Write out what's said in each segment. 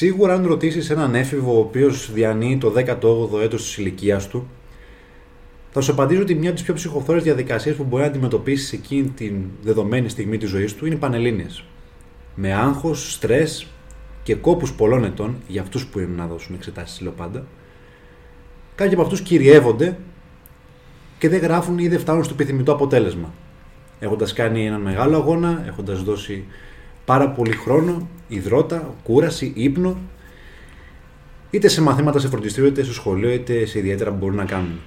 Σίγουρα, αν ρωτήσεις έναν έφηβο ο οποίος διανύει το 18ο έτος της ηλικίας του, θα σου απαντήσω ότι μια από τις πιο ψυχοφθόρε διαδικασίες που μπορεί να αντιμετωπίσεις εκείνη την δεδομένη στιγμή της ζωής του είναι οι πανελίνε. Με άγχος, στρες και κόπους πολλών ετών για αυτούς που είναι να δώσουν εξετάσεις, λέω πάντα. Κάποιοι από αυτούς κυριεύονται και δεν γράφουν ή δεν φτάνουν στο επιθυμητό αποτέλεσμα. Έχοντας κάνει έναν μεγάλο αγώνα, έχοντας δώσει πάρα πολύ χρόνο, υδρότα, κούραση, ύπνο, είτε σε μαθήματα σε φροντιστήριο, είτε στο σχολείο, είτε σε ιδιαίτερα που μπορούν να κάνουν.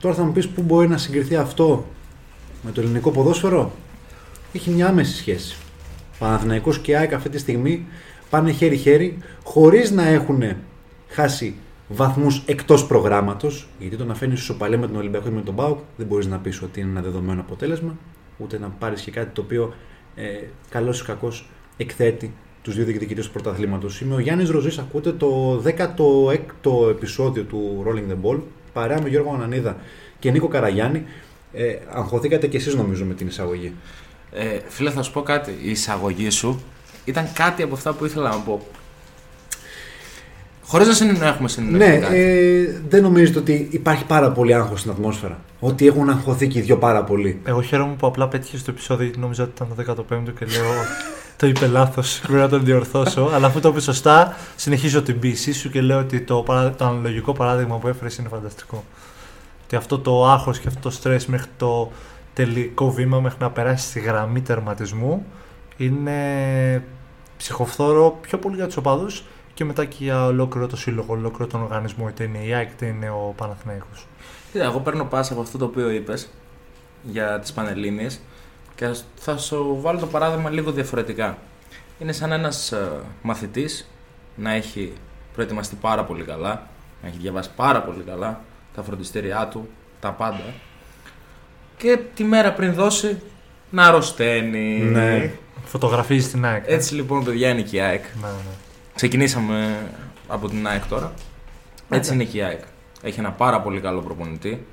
Τώρα θα μου πεις πού μπορεί να συγκριθεί αυτό με το ελληνικό ποδόσφαιρο; Έχει μια άμεση σχέση. Παναθηναϊκός και ΑΕΚ αυτή τη στιγμή πάνε χέρι-χέρι χωρίς να έχουν χάσει βαθμούς εκτός προγράμματος γιατί το να φέρνεις ισοπαλία με τον Ολυμπιακό ή με τον ΠΑΟΚ δεν μπορείς να πεις ότι είναι ένα δεδομένο αποτέλεσμα ούτε να πάρεις και κάτι το οποίο ε, καλός ή κακός εκθέτει τους δύο διεκδικητές του πρωταθλήματος. Είμαι ο Γιάννης Ροζής, ακούτε το 16ο επεισόδιο του Rolling the Ball παρέα με Γιώργο Ανανίδα και Νίκο Καραγιάννη. Ε, αγχωθήκατε κι εσείς νομίζω με την εισαγωγή. Ε, φίλε, θα σου πω κάτι. Η εισαγωγή σου ήταν κάτι από αυτά που ήθελα να πω. Χωρίς να συνεννο- έχουμε συνεννοηθεί. Ναι, κάτι. ε, δεν νομίζετε ότι υπάρχει πάρα πολύ άγχος στην ατμόσφαιρα; Ότι έχουν αγχωθεί και οι δυο πάρα πολύ; Εγώ χαίρομαι που απλά πέτυχε στο επεισόδιο γιατί νόμιζα ότι ήταν το 15ο και λέω το είπε λάθος. Πρέπει να τον διορθώσω. Αλλά αφού το είπε σωστά, συνεχίζω την πίεση σου και λέω ότι το, παρά- το αναλογικό παράδειγμα που έφερες είναι φανταστικό. Ότι αυτό το άγχος και αυτό το στρες μέχρι το τελικό βήμα, μέχρι να περάσει στη γραμμή τερματισμού, είναι ψυχοφθόρο πιο πολύ για τους οπαδούς και μετά και για ολόκληρο το σύλλογο, ολόκληρο τον οργανισμό, είτε είναι η ΑΕΚ είτε είναι ο Παναθηναϊκός. Κοίτα, εγώ παίρνω πάσα από αυτό το οποίο είπες για τις Πανελλήνιες και ας- θα σου βάλω το παράδειγμα λίγο διαφορετικά. Είναι σαν ένας μαθητής να έχει προετοιμαστεί πάρα πολύ καλά, να έχει διαβάσει πάρα πολύ καλά τα φροντιστήριά του, τα πάντα και τη μέρα πριν δώσει να αρρωσταίνει. Ναι. Φωτογραφίζει την ΑΕΚ. ε. Έτσι λοιπόν, παιδιά, είναι και η ΑΕΚ. Ναι, ναι. Ξεκινήσαμε από την ΑΕΚ τώρα. Έτσι είναι και η ΑΕΚ. Έχει ένα πάρα πολύ καλό προπονητή,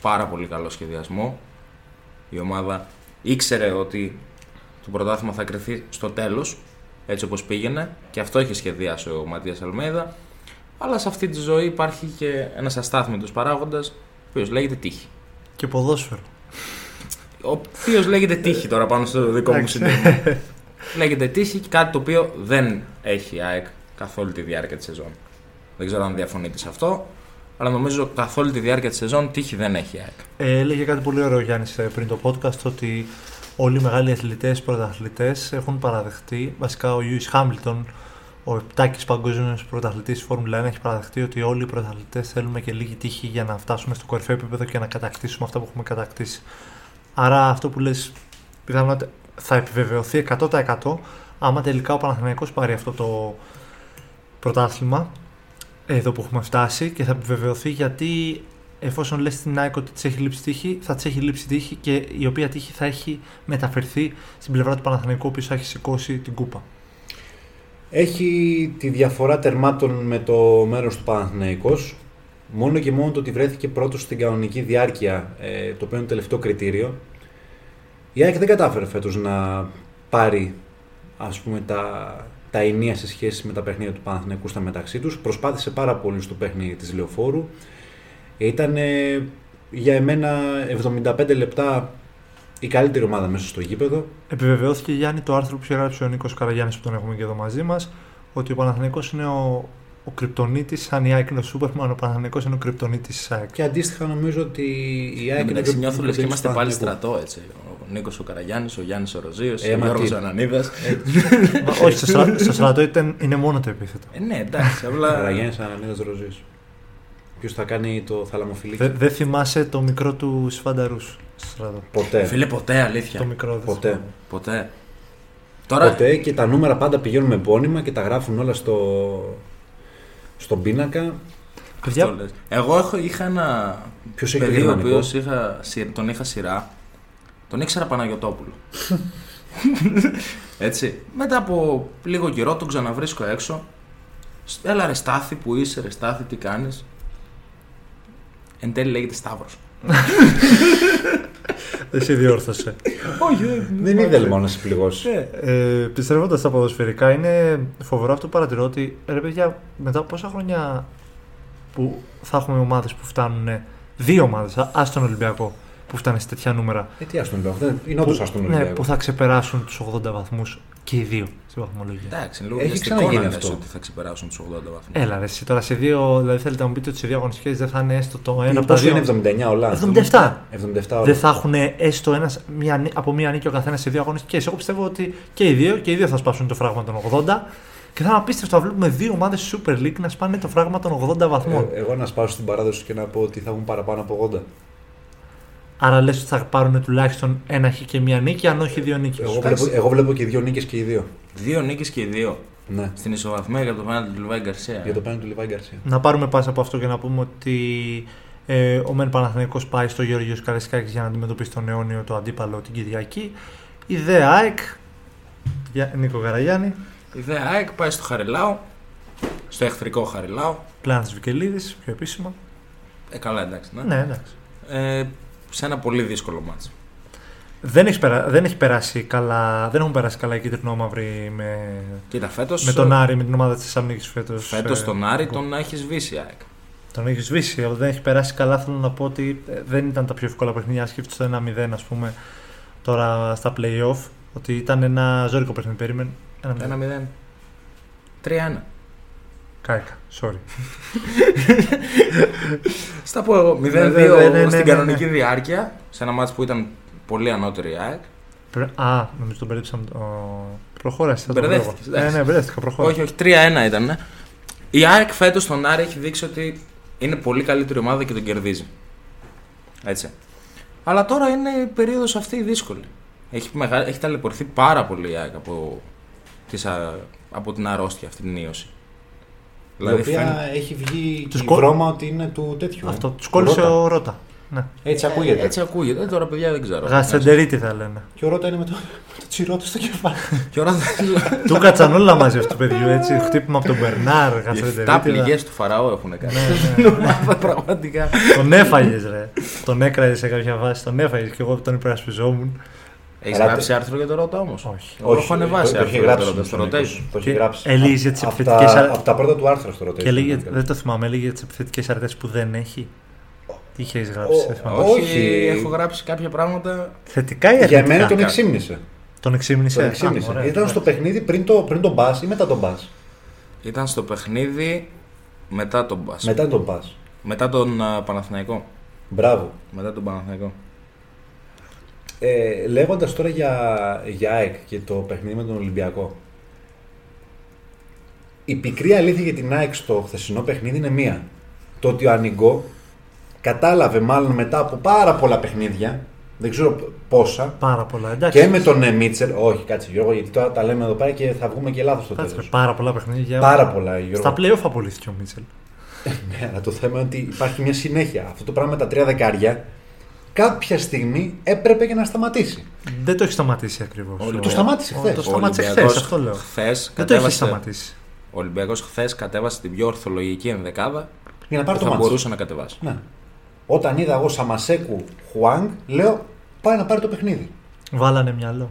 πάρα πολύ καλό σχεδιασμό. Η ομάδα ήξερε ότι το πρωτάθλημα θα κρυθεί στο τέλος, έτσι όπως πήγαινε και αυτό είχε σχεδιάσει ο Ματίας Αλμέιδα. Αλλά σε αυτή τη ζωή υπάρχει και ένας αστάθμητος παράγοντας, ο οποίος λέγεται τύχη. Και ποδόσφαιρο. Ο οποίος λέγεται τύχη τώρα πάνω στο δικό μου Εντάξει. συνέδριο. λέγεται τύχη και κάτι το οποίο δεν έχει η ΑΕΚ καθ' όλη τη διάρκεια της σεζόν. Δεν ξέρω αν διαφωνείτε σε αυτό, αλλά νομίζω καθ' όλη τη διάρκεια της σεζόν τύχη δεν έχει η ΑΕΚ. Ε, έλεγε κάτι πολύ ωραίο ο Γιάννης πριν το podcast ότι όλοι οι μεγάλοι αθλητές, πρωταθλητές έχουν παραδεχτεί, βασικά ο Λιούι Χάμιλτον, ο επτάκης παγκόσμιος πρωταθλητής της Φόρμουλα 1, έχει παραδεχτεί ότι όλοι οι πρωταθλητές θέλουμε και λίγη τύχη για να φτάσουμε στο κορυφαίο επίπεδο και να κατακτήσουμε αυτά που έχουμε κατακτήσει. Άρα αυτό που λες πιθανότατα θα επιβεβαιωθεί 100% άμα τελικά ο Παναθηναϊκός πάρει αυτό το πρωτάθλημα εδώ που έχουμε φτάσει και θα επιβεβαιωθεί γιατί εφόσον λες στην ΑΕΚ ότι της έχει λείψει τύχη, θα της έχει λείψει τύχη και η οποία τύχη θα έχει μεταφερθεί στην πλευρά του Παναθηναϊκού, ο οποίος θα έχει σηκώσει την κούπα. Έχει τη διαφορά τερμάτων με το μέρος του Παναθηναϊκός. Μόνο και μόνο το ότι βρέθηκε πρώτος στην κανονική διάρκεια, ε, το οποίο είναι το τελευταίο κριτήριο. Η ΑΕΚ δεν κατάφερε φέτος να πάρει ας πούμε, τα, τα ενία σε σχέση με τα παιχνίδια του Παναθηναϊκού στα μεταξύ τους. Προσπάθησε πάρα πολύ στο παιχνίδι της Λεωφόρου. Ήταν ε, για εμένα 75 λεπτά η καλύτερη ομάδα μέσα στο γήπεδο. Επιβεβαιώθηκε Γιάννη το άρθρο που είχε γράψει ο Νίκος Καραγιάννης που τον έχουμε και εδώ μαζί μας, ότι ο Παναθηναϊκός είναι ο ο κρυπτονίτης, σαν η ΑΕΚ είναι ο Σούπερμαν, ο Παναθανικό είναι ο κρυπτονίτης της ΑΕΚ. Και αντίστοιχα νομίζω ότι η Εν ΑΕΚ τω μεταξύ το- νιώθω το λες και κρυπτονίτη είμαστε του πάλι Παναθηναϊκού. στρατό έτσι. Ο Νίκος ο Καραγιάννης, ο Γιάννης ο Ροζίος, Ε, ο μα Γιώργος τι. ο Ανανίδα. Μα Όχι, στο, στρα... στο στρατό ήταν, είναι μόνο το επίθετο. Ε, ναι, εντάξει, απλά. Καραγιάννης Ανανίδας Ροζής. Ποιος θα κάνει το θαλαμοφιλίκι. Δεν δεν θυμάσαι το μικρό του Σφανταρούς στο στρατό; Ποτέ. Φίλε, ποτέ αλήθεια. Το μικρό δεν Ποτέ. θυμάμαι. Ποτέ. Τώρα. Ποτέ και τα νούμερα πάντα πηγαίνουν με επώνυμα και τα γράφουν όλα στο, στον πίνακα. Αυτό Παιδιά, λες. Εγώ έχω, είχα ένα Ποιος έχει παιδί ο γερμανικό; οποίος τον είχα σειρά. Τον ήξερα Παναγιοτόπουλο. Έτσι. Μετά από λίγο καιρό τον ξαναβρίσκω έξω. Σ- Έλα ρε Στάθη που είσαι, ρε Στάθη, τι κάνεις; Εν τέλει λέγεται Σταύρος. δεν σε διόρθωσε. Όχι, Δεν ήθελε μόνο να σε πληγώσει. Ε, Επιστρέφοντα στα ποδοσφαιρικά, είναι φοβερό αυτό που παρατηρώ ότι ρε παιδιά, μετά από πόσα χρόνια που θα έχουμε ομάδες που φτάνουν. Δύο ομάδες, α τον Ολυμπιακό, που φτάνει σε τέτοια νούμερα. Ε, τι άστον Ολυμπιακό. Δεν- Είναι όντως άστον ναι, Ολυμπιακό. που θα ξεπεράσουν τους 80 βαθμούς και οι δύο στη βαθμολογία. Εντάξει, είναι λίγο Έχει βιαστικό ξαναγίνει να λες αυτό. ότι θα ξεπεράσουν τους 80 βαθμούς. Έλα, ρε, εσύ τώρα σε δύο. Δηλαδή θέλετε να μου πείτε ότι σε δύο αγωνιστικές δεν θα είναι έστω το ένα από τα Πόσο δύο; είναι 79 όλα. 77. 77 όλα. Δεν θα έχουν έστω ένας, μία, νί- από μία νίκη ο καθένας σε δύο αγωνιστικές. Εγώ πιστεύω ότι και οι δύο, και οι δύο θα σπάσουν το φράγμα των 80 και θα είναι απίστευτο να βλέπουμε δύο ομάδες Super League να σπάνε το φράγμα των 80 βαθμών. Ε, εγώ να σπάσω στην παράδοση και να πω ότι θα έχουν παραπάνω από 80. Άρα λες ότι θα πάρουν τουλάχιστον ένα χ και μία νίκη, αν όχι δύο νίκες. Εγώ βλέπω, εγώ βλέπω και δύο νίκες και οι δύο. Δύο νίκες και οι δύο. Ναι. Στην ισοβαθμία για το πέναλτι του Λουβάη Γκαρσία. Για το πέναντι του Λιβάη Γκαρσία. Να πάρουμε πάσα από αυτό και να πούμε ότι ε, ο Μεν Παναθηναϊκός πάει στο Γεωργίος Καρεσκάκης για να αντιμετωπίσει τον αιώνιο το αντίπαλο την Κυριακή. Η ΔΕ ΑΕΚ, για, Νίκο Γαραγιάννη, Η ΔΕ ΑΕΚ πάει στο Χαριλάου, στο εχθρικό Χαριλάου. πλάνα της Βικελίδης, πιο επίσημα. Ε, καλά, εντάξει. Ναι. Ναι, εντάξει. Ε, σε ένα πολύ δύσκολο μάτς. Δεν έχεις, περα... δεν έχει περάσει καλά, δεν έχουν περάσει καλά οι κίτρινο-μαύροι με, Κοίτα, φέτος, με τον Άρη, με την ομάδα της Θεσσαλονίκης φέτος. φέτος ε, τον Άρη που- τον έχεις σβήσει η ΑΕΚ. Τον έχεις σβήσει, αλλά δεν έχει περάσει καλά. Θέλω να πω ότι ε, δεν ήταν τα πιο εύκολα παιχνίδια. Αν σκέφτεσαι το 1-0, ας πούμε, τώρα στα playoff, ότι ήταν ένα ζώρικο παιχνίδι. Περίμενε. 1-0. 1-0. 3-1. Κάηκα, sorry. Στα πω εγώ. 0-2 Ναι, ναι, ναι, ναι, στην ναι, κανονική ναι. διάρκεια, σε ένα μάτς που ήταν πολύ ανώτερη η ΑΕΚ. Πρε- Α, νομίζω τον μπερδέψα. με το- Προχώρασε. θα το Μπερδεύτηκες, βρω. Ναι, εντάξει. ναι, μπερδεύτηκα. Προχώρασε. Όχι, όχι, 3-1 ήταν. ναι. Η ΑΕΚ φέτος στον Άρη έχει δείξει ότι είναι πολύ καλύτερη ομάδα και τον κερδίζει. Έτσι. Αλλά τώρα είναι η περίοδος αυτή η δύσκολη. Έχει, μεγα... έχει ταλαιπωρηθεί πάρα πολύ η ΑΕΚ από, της, α- από την αρρώστια αυτή την ίωση. Η οποία φαίνεται- έχει βγει Τους η κο- βρώμα ότι είναι του τέτοιου. Αυτό. ε. Τους κόλλησε Ρώτα. ο Ρότα. Ναι. Έτσι ακούγεται. Έτσι ακούγεται. Ε, Τώρα παιδιά δεν ξέρω. Γασεντερίτη θα λένε. Και ο Ρώτα είναι με το, με το τσιρότο στο κεφάλι. Και ώρα Του κάτσαν όλα μαζί αυτού του παιδιού έτσι. Χτύπημα από τον Μπερνάρ, Οι 7 Γασεντερίτη. πληγές του Φαραώ έχουν κάνει. Ναι, ναι. Πραγματικά. Τον έφαγες, ρε. Τον έκραζες σε κάποια βάση. Τον έφαγες και εγώ τον υπερασπιζόμουν. Έχεις Αλλά γράψει τε- άρθρο για το Ρώτα όμως; Όχι. Εγώ έχω ανεβάσει το, το άρθρο έχει για το γράψει. Ρώτα στο στον Νίκο. rotation. Το έχει Και γράψει. έλεγε για τις Από επιθετικές τα- αρ- Από τα πρώτα του άρθρα στο rotation. Και έλεγε, ήταν. δεν το θυμάμαι, έλεγε για τις επιθετικές αρετέ που δεν έχει. Τι είχες γράψει, Ο- δεν θυμάμαι. ο- Όχι, Όχι. έχω γράψει κάποια πράγματα. Θετικά ή Για αρνητικά; μένα τον Κα- εξήμνησε. Τον εξήμνησε. Τον Α, εξήμνησε. ωραία, Ήταν στο ωραία. παιχνίδι πριν το, πριν τον μπας ή μετά τον μπας. Ήταν στο παιχνίδι μετά τον Μπας. Μετά τον μπας. Μετά τον α, Παναθηναϊκό. Μπράβο. Μετά τον Παναθηναϊκό. Ε, Λέγοντας τώρα για, για ΑΕΚ και το παιχνίδι με τον Ολυμπιακό. Η πικρή αλήθεια για την ΑΕΚ στο χθεσινό παιχνίδι είναι μία. Το ότι ο Ανιγκό κατάλαβε μάλλον μετά από πάρα πολλά παιχνίδια, δεν ξέρω πόσα, Πάρα πολλά. Εντάξει. και με τον ε, Μίτσελ. Όχι, κάτσε Γιώργο, γιατί τώρα τα λέμε εδώ πέρα και θα βγούμε και λάθος στο Κάτσε, τέλος. πάρα πολλά παιχνίδια. Πάρα πολλά, Γιώργο. Στα playoff απολύθηκε ο Μίτσελ. Ναι, αλλά το θέμα είναι ότι υπάρχει μια συνέχεια. Αυτό το πράγμα με τα τρία δεκάρια κάποια στιγμή έπρεπε και να σταματήσει. Δεν το έχει σταματήσει ακριβώς. Όλοι Το σταμάτησε χθες. Το σταμάτησε χθες, αυτό λέω. Χθες Δεν το έχεις κατέβασε, σταματήσει. ο Ολυμπιακός χθες κατέβασε την πιο ορθολογική ενδεκάδα Για να που πάρει το θα μάτσο. μπορούσε να κατεβάσει. Ναι. Όταν είδα εγώ Σαμασέκου Χουάνγκ, λέω πάει να πάρει το παιχνίδι. Βάλανε μυαλό.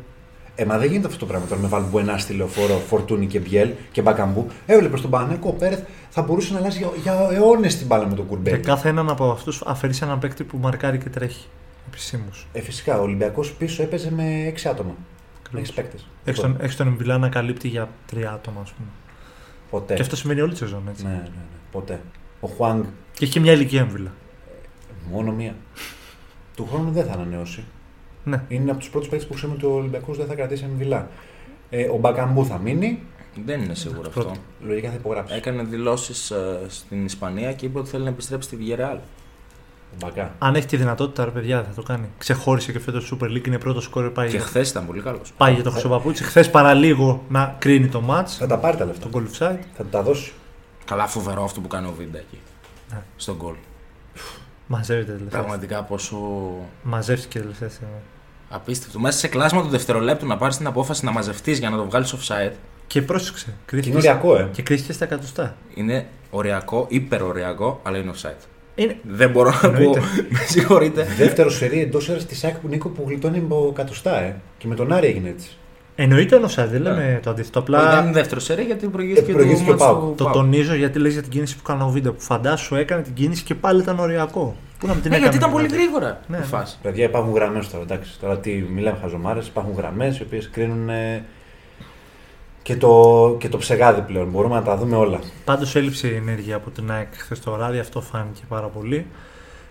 Ε, μα δεν γίνεται αυτό το πράγμα τώρα με βάλουν Μπουενά στη λεωφόρο, Φορτούνι και Μπιέλ και Μπακαμπού. Έβλεπε στον Παναγενικό ο Πέρεθ θα μπορούσε να αλλάζει για, για αιώνες την μπάλα με τον Και Κουρμπέλ. κάθε έναν από αυτούς αφαιρείς έναν παίκτη που μαρκάρει και τρέχει. Επισήμου. Ε, φυσικά ο Ολυμπιακός πίσω έπαιζε με 6 άτομα. 6 παίκτες. Έχεις τον, έχεις τον Εμβιλά να καλύπτει για τρία άτομα, ας πούμε. Ποτέ. Και αυτό σημαίνει όλη τη σεζόν έτσι. Ναι, ναι, ναι. Ποτέ. Ο Χουάνγκ Και έχει και μια ηλικία έμβυλα. μόνο μία. Του χρόνου δεν θα ανανεώσει. Ναι. Είναι από τους πρώτους παίκτες που ξέρουμε ότι ο Ολυμπιακός δεν θα κρατήσει εμβυλά. Ε, ο Μπακαμπού θα μείνει. Δεν είναι σίγουρο Πρώτο. αυτό. Λογικά θα υπογράψει. Έκανε δηλώσεις στην Ισπανία και είπε ότι θέλει να επιστρέψει στη Villarreal. Ο Μπακά. Αν έχει τη δυνατότητα, ρε παιδιά, θα το κάνει. Ξεχώρισε και φέτος Super League, είναι πρώτος σκόρ. Πάει, Και για... χθες ήταν πολύ καλός. πάει για το Χρυσοπαπούτσι. Χθες παραλίγο να κρίνει το match. Θα τα πάρει τα λεφτά. Το goal offside. Θα τα δώσει. Καλά, φοβερό αυτό που κάνει ο Βίντα εκεί. Ναι. Στον γκολ. Μαζεύεται τελευταία. Πραγματικά πόσο Μαζεύτηκε τελευταία στιγμή. απίστευτο. Μέσα σε κλάσμα του δευτερολέπτου να πάρεις την απόφαση να μαζευτείς για να το βγάλεις offside Και πρόσεξε. Και είναι Κρίθηκε, οριακό, ε. και κρίθηκε στα εκατοστά. είναι οριακό, υπεροριακό, αλλά είναι offside. Είναι... Δεν μπορώ να πω. Εννοείται. Με συγχωρείτε. Δεύτερο σερί εντός έδρα της ΣΑΚ που Νίκο που γλιτώνει από κατοστά, ε. Και με τον Άρη έγινε έτσι. Εννοείται είναι offside, δεν λέμε το αντίθετο. Όχι, δεν Απλά είναι δεύτερο σερί γιατί προηγήθηκε, Ε, προηγήθηκε το ο μάτς Πάουκ. του το Πάουκ. τονίζω γιατί λες για την κίνηση που κάνω βίντεο. Που φαντάσου έκανε την κίνηση και πάλι ήταν οριακό. Πού να μην την Ναι, έκανε γιατί ήταν πολύ δηλαδή. γρήγορα Ναι, η ναι. φάση. Παιδιά, υπάρχουν γραμμές τώρα. Εντάξει, τώρα τι μιλάμε χαζομάρες, υπάρχουν γραμμές οι οποίες κρίνουν ε, και, το, και το ψεγάδι πλέον. Μπορούμε να τα δούμε όλα. Πάντως έλειψε η ενέργεια από την ΑΕΚ χθες το βράδυ, αυτό φάνηκε πάρα πολύ.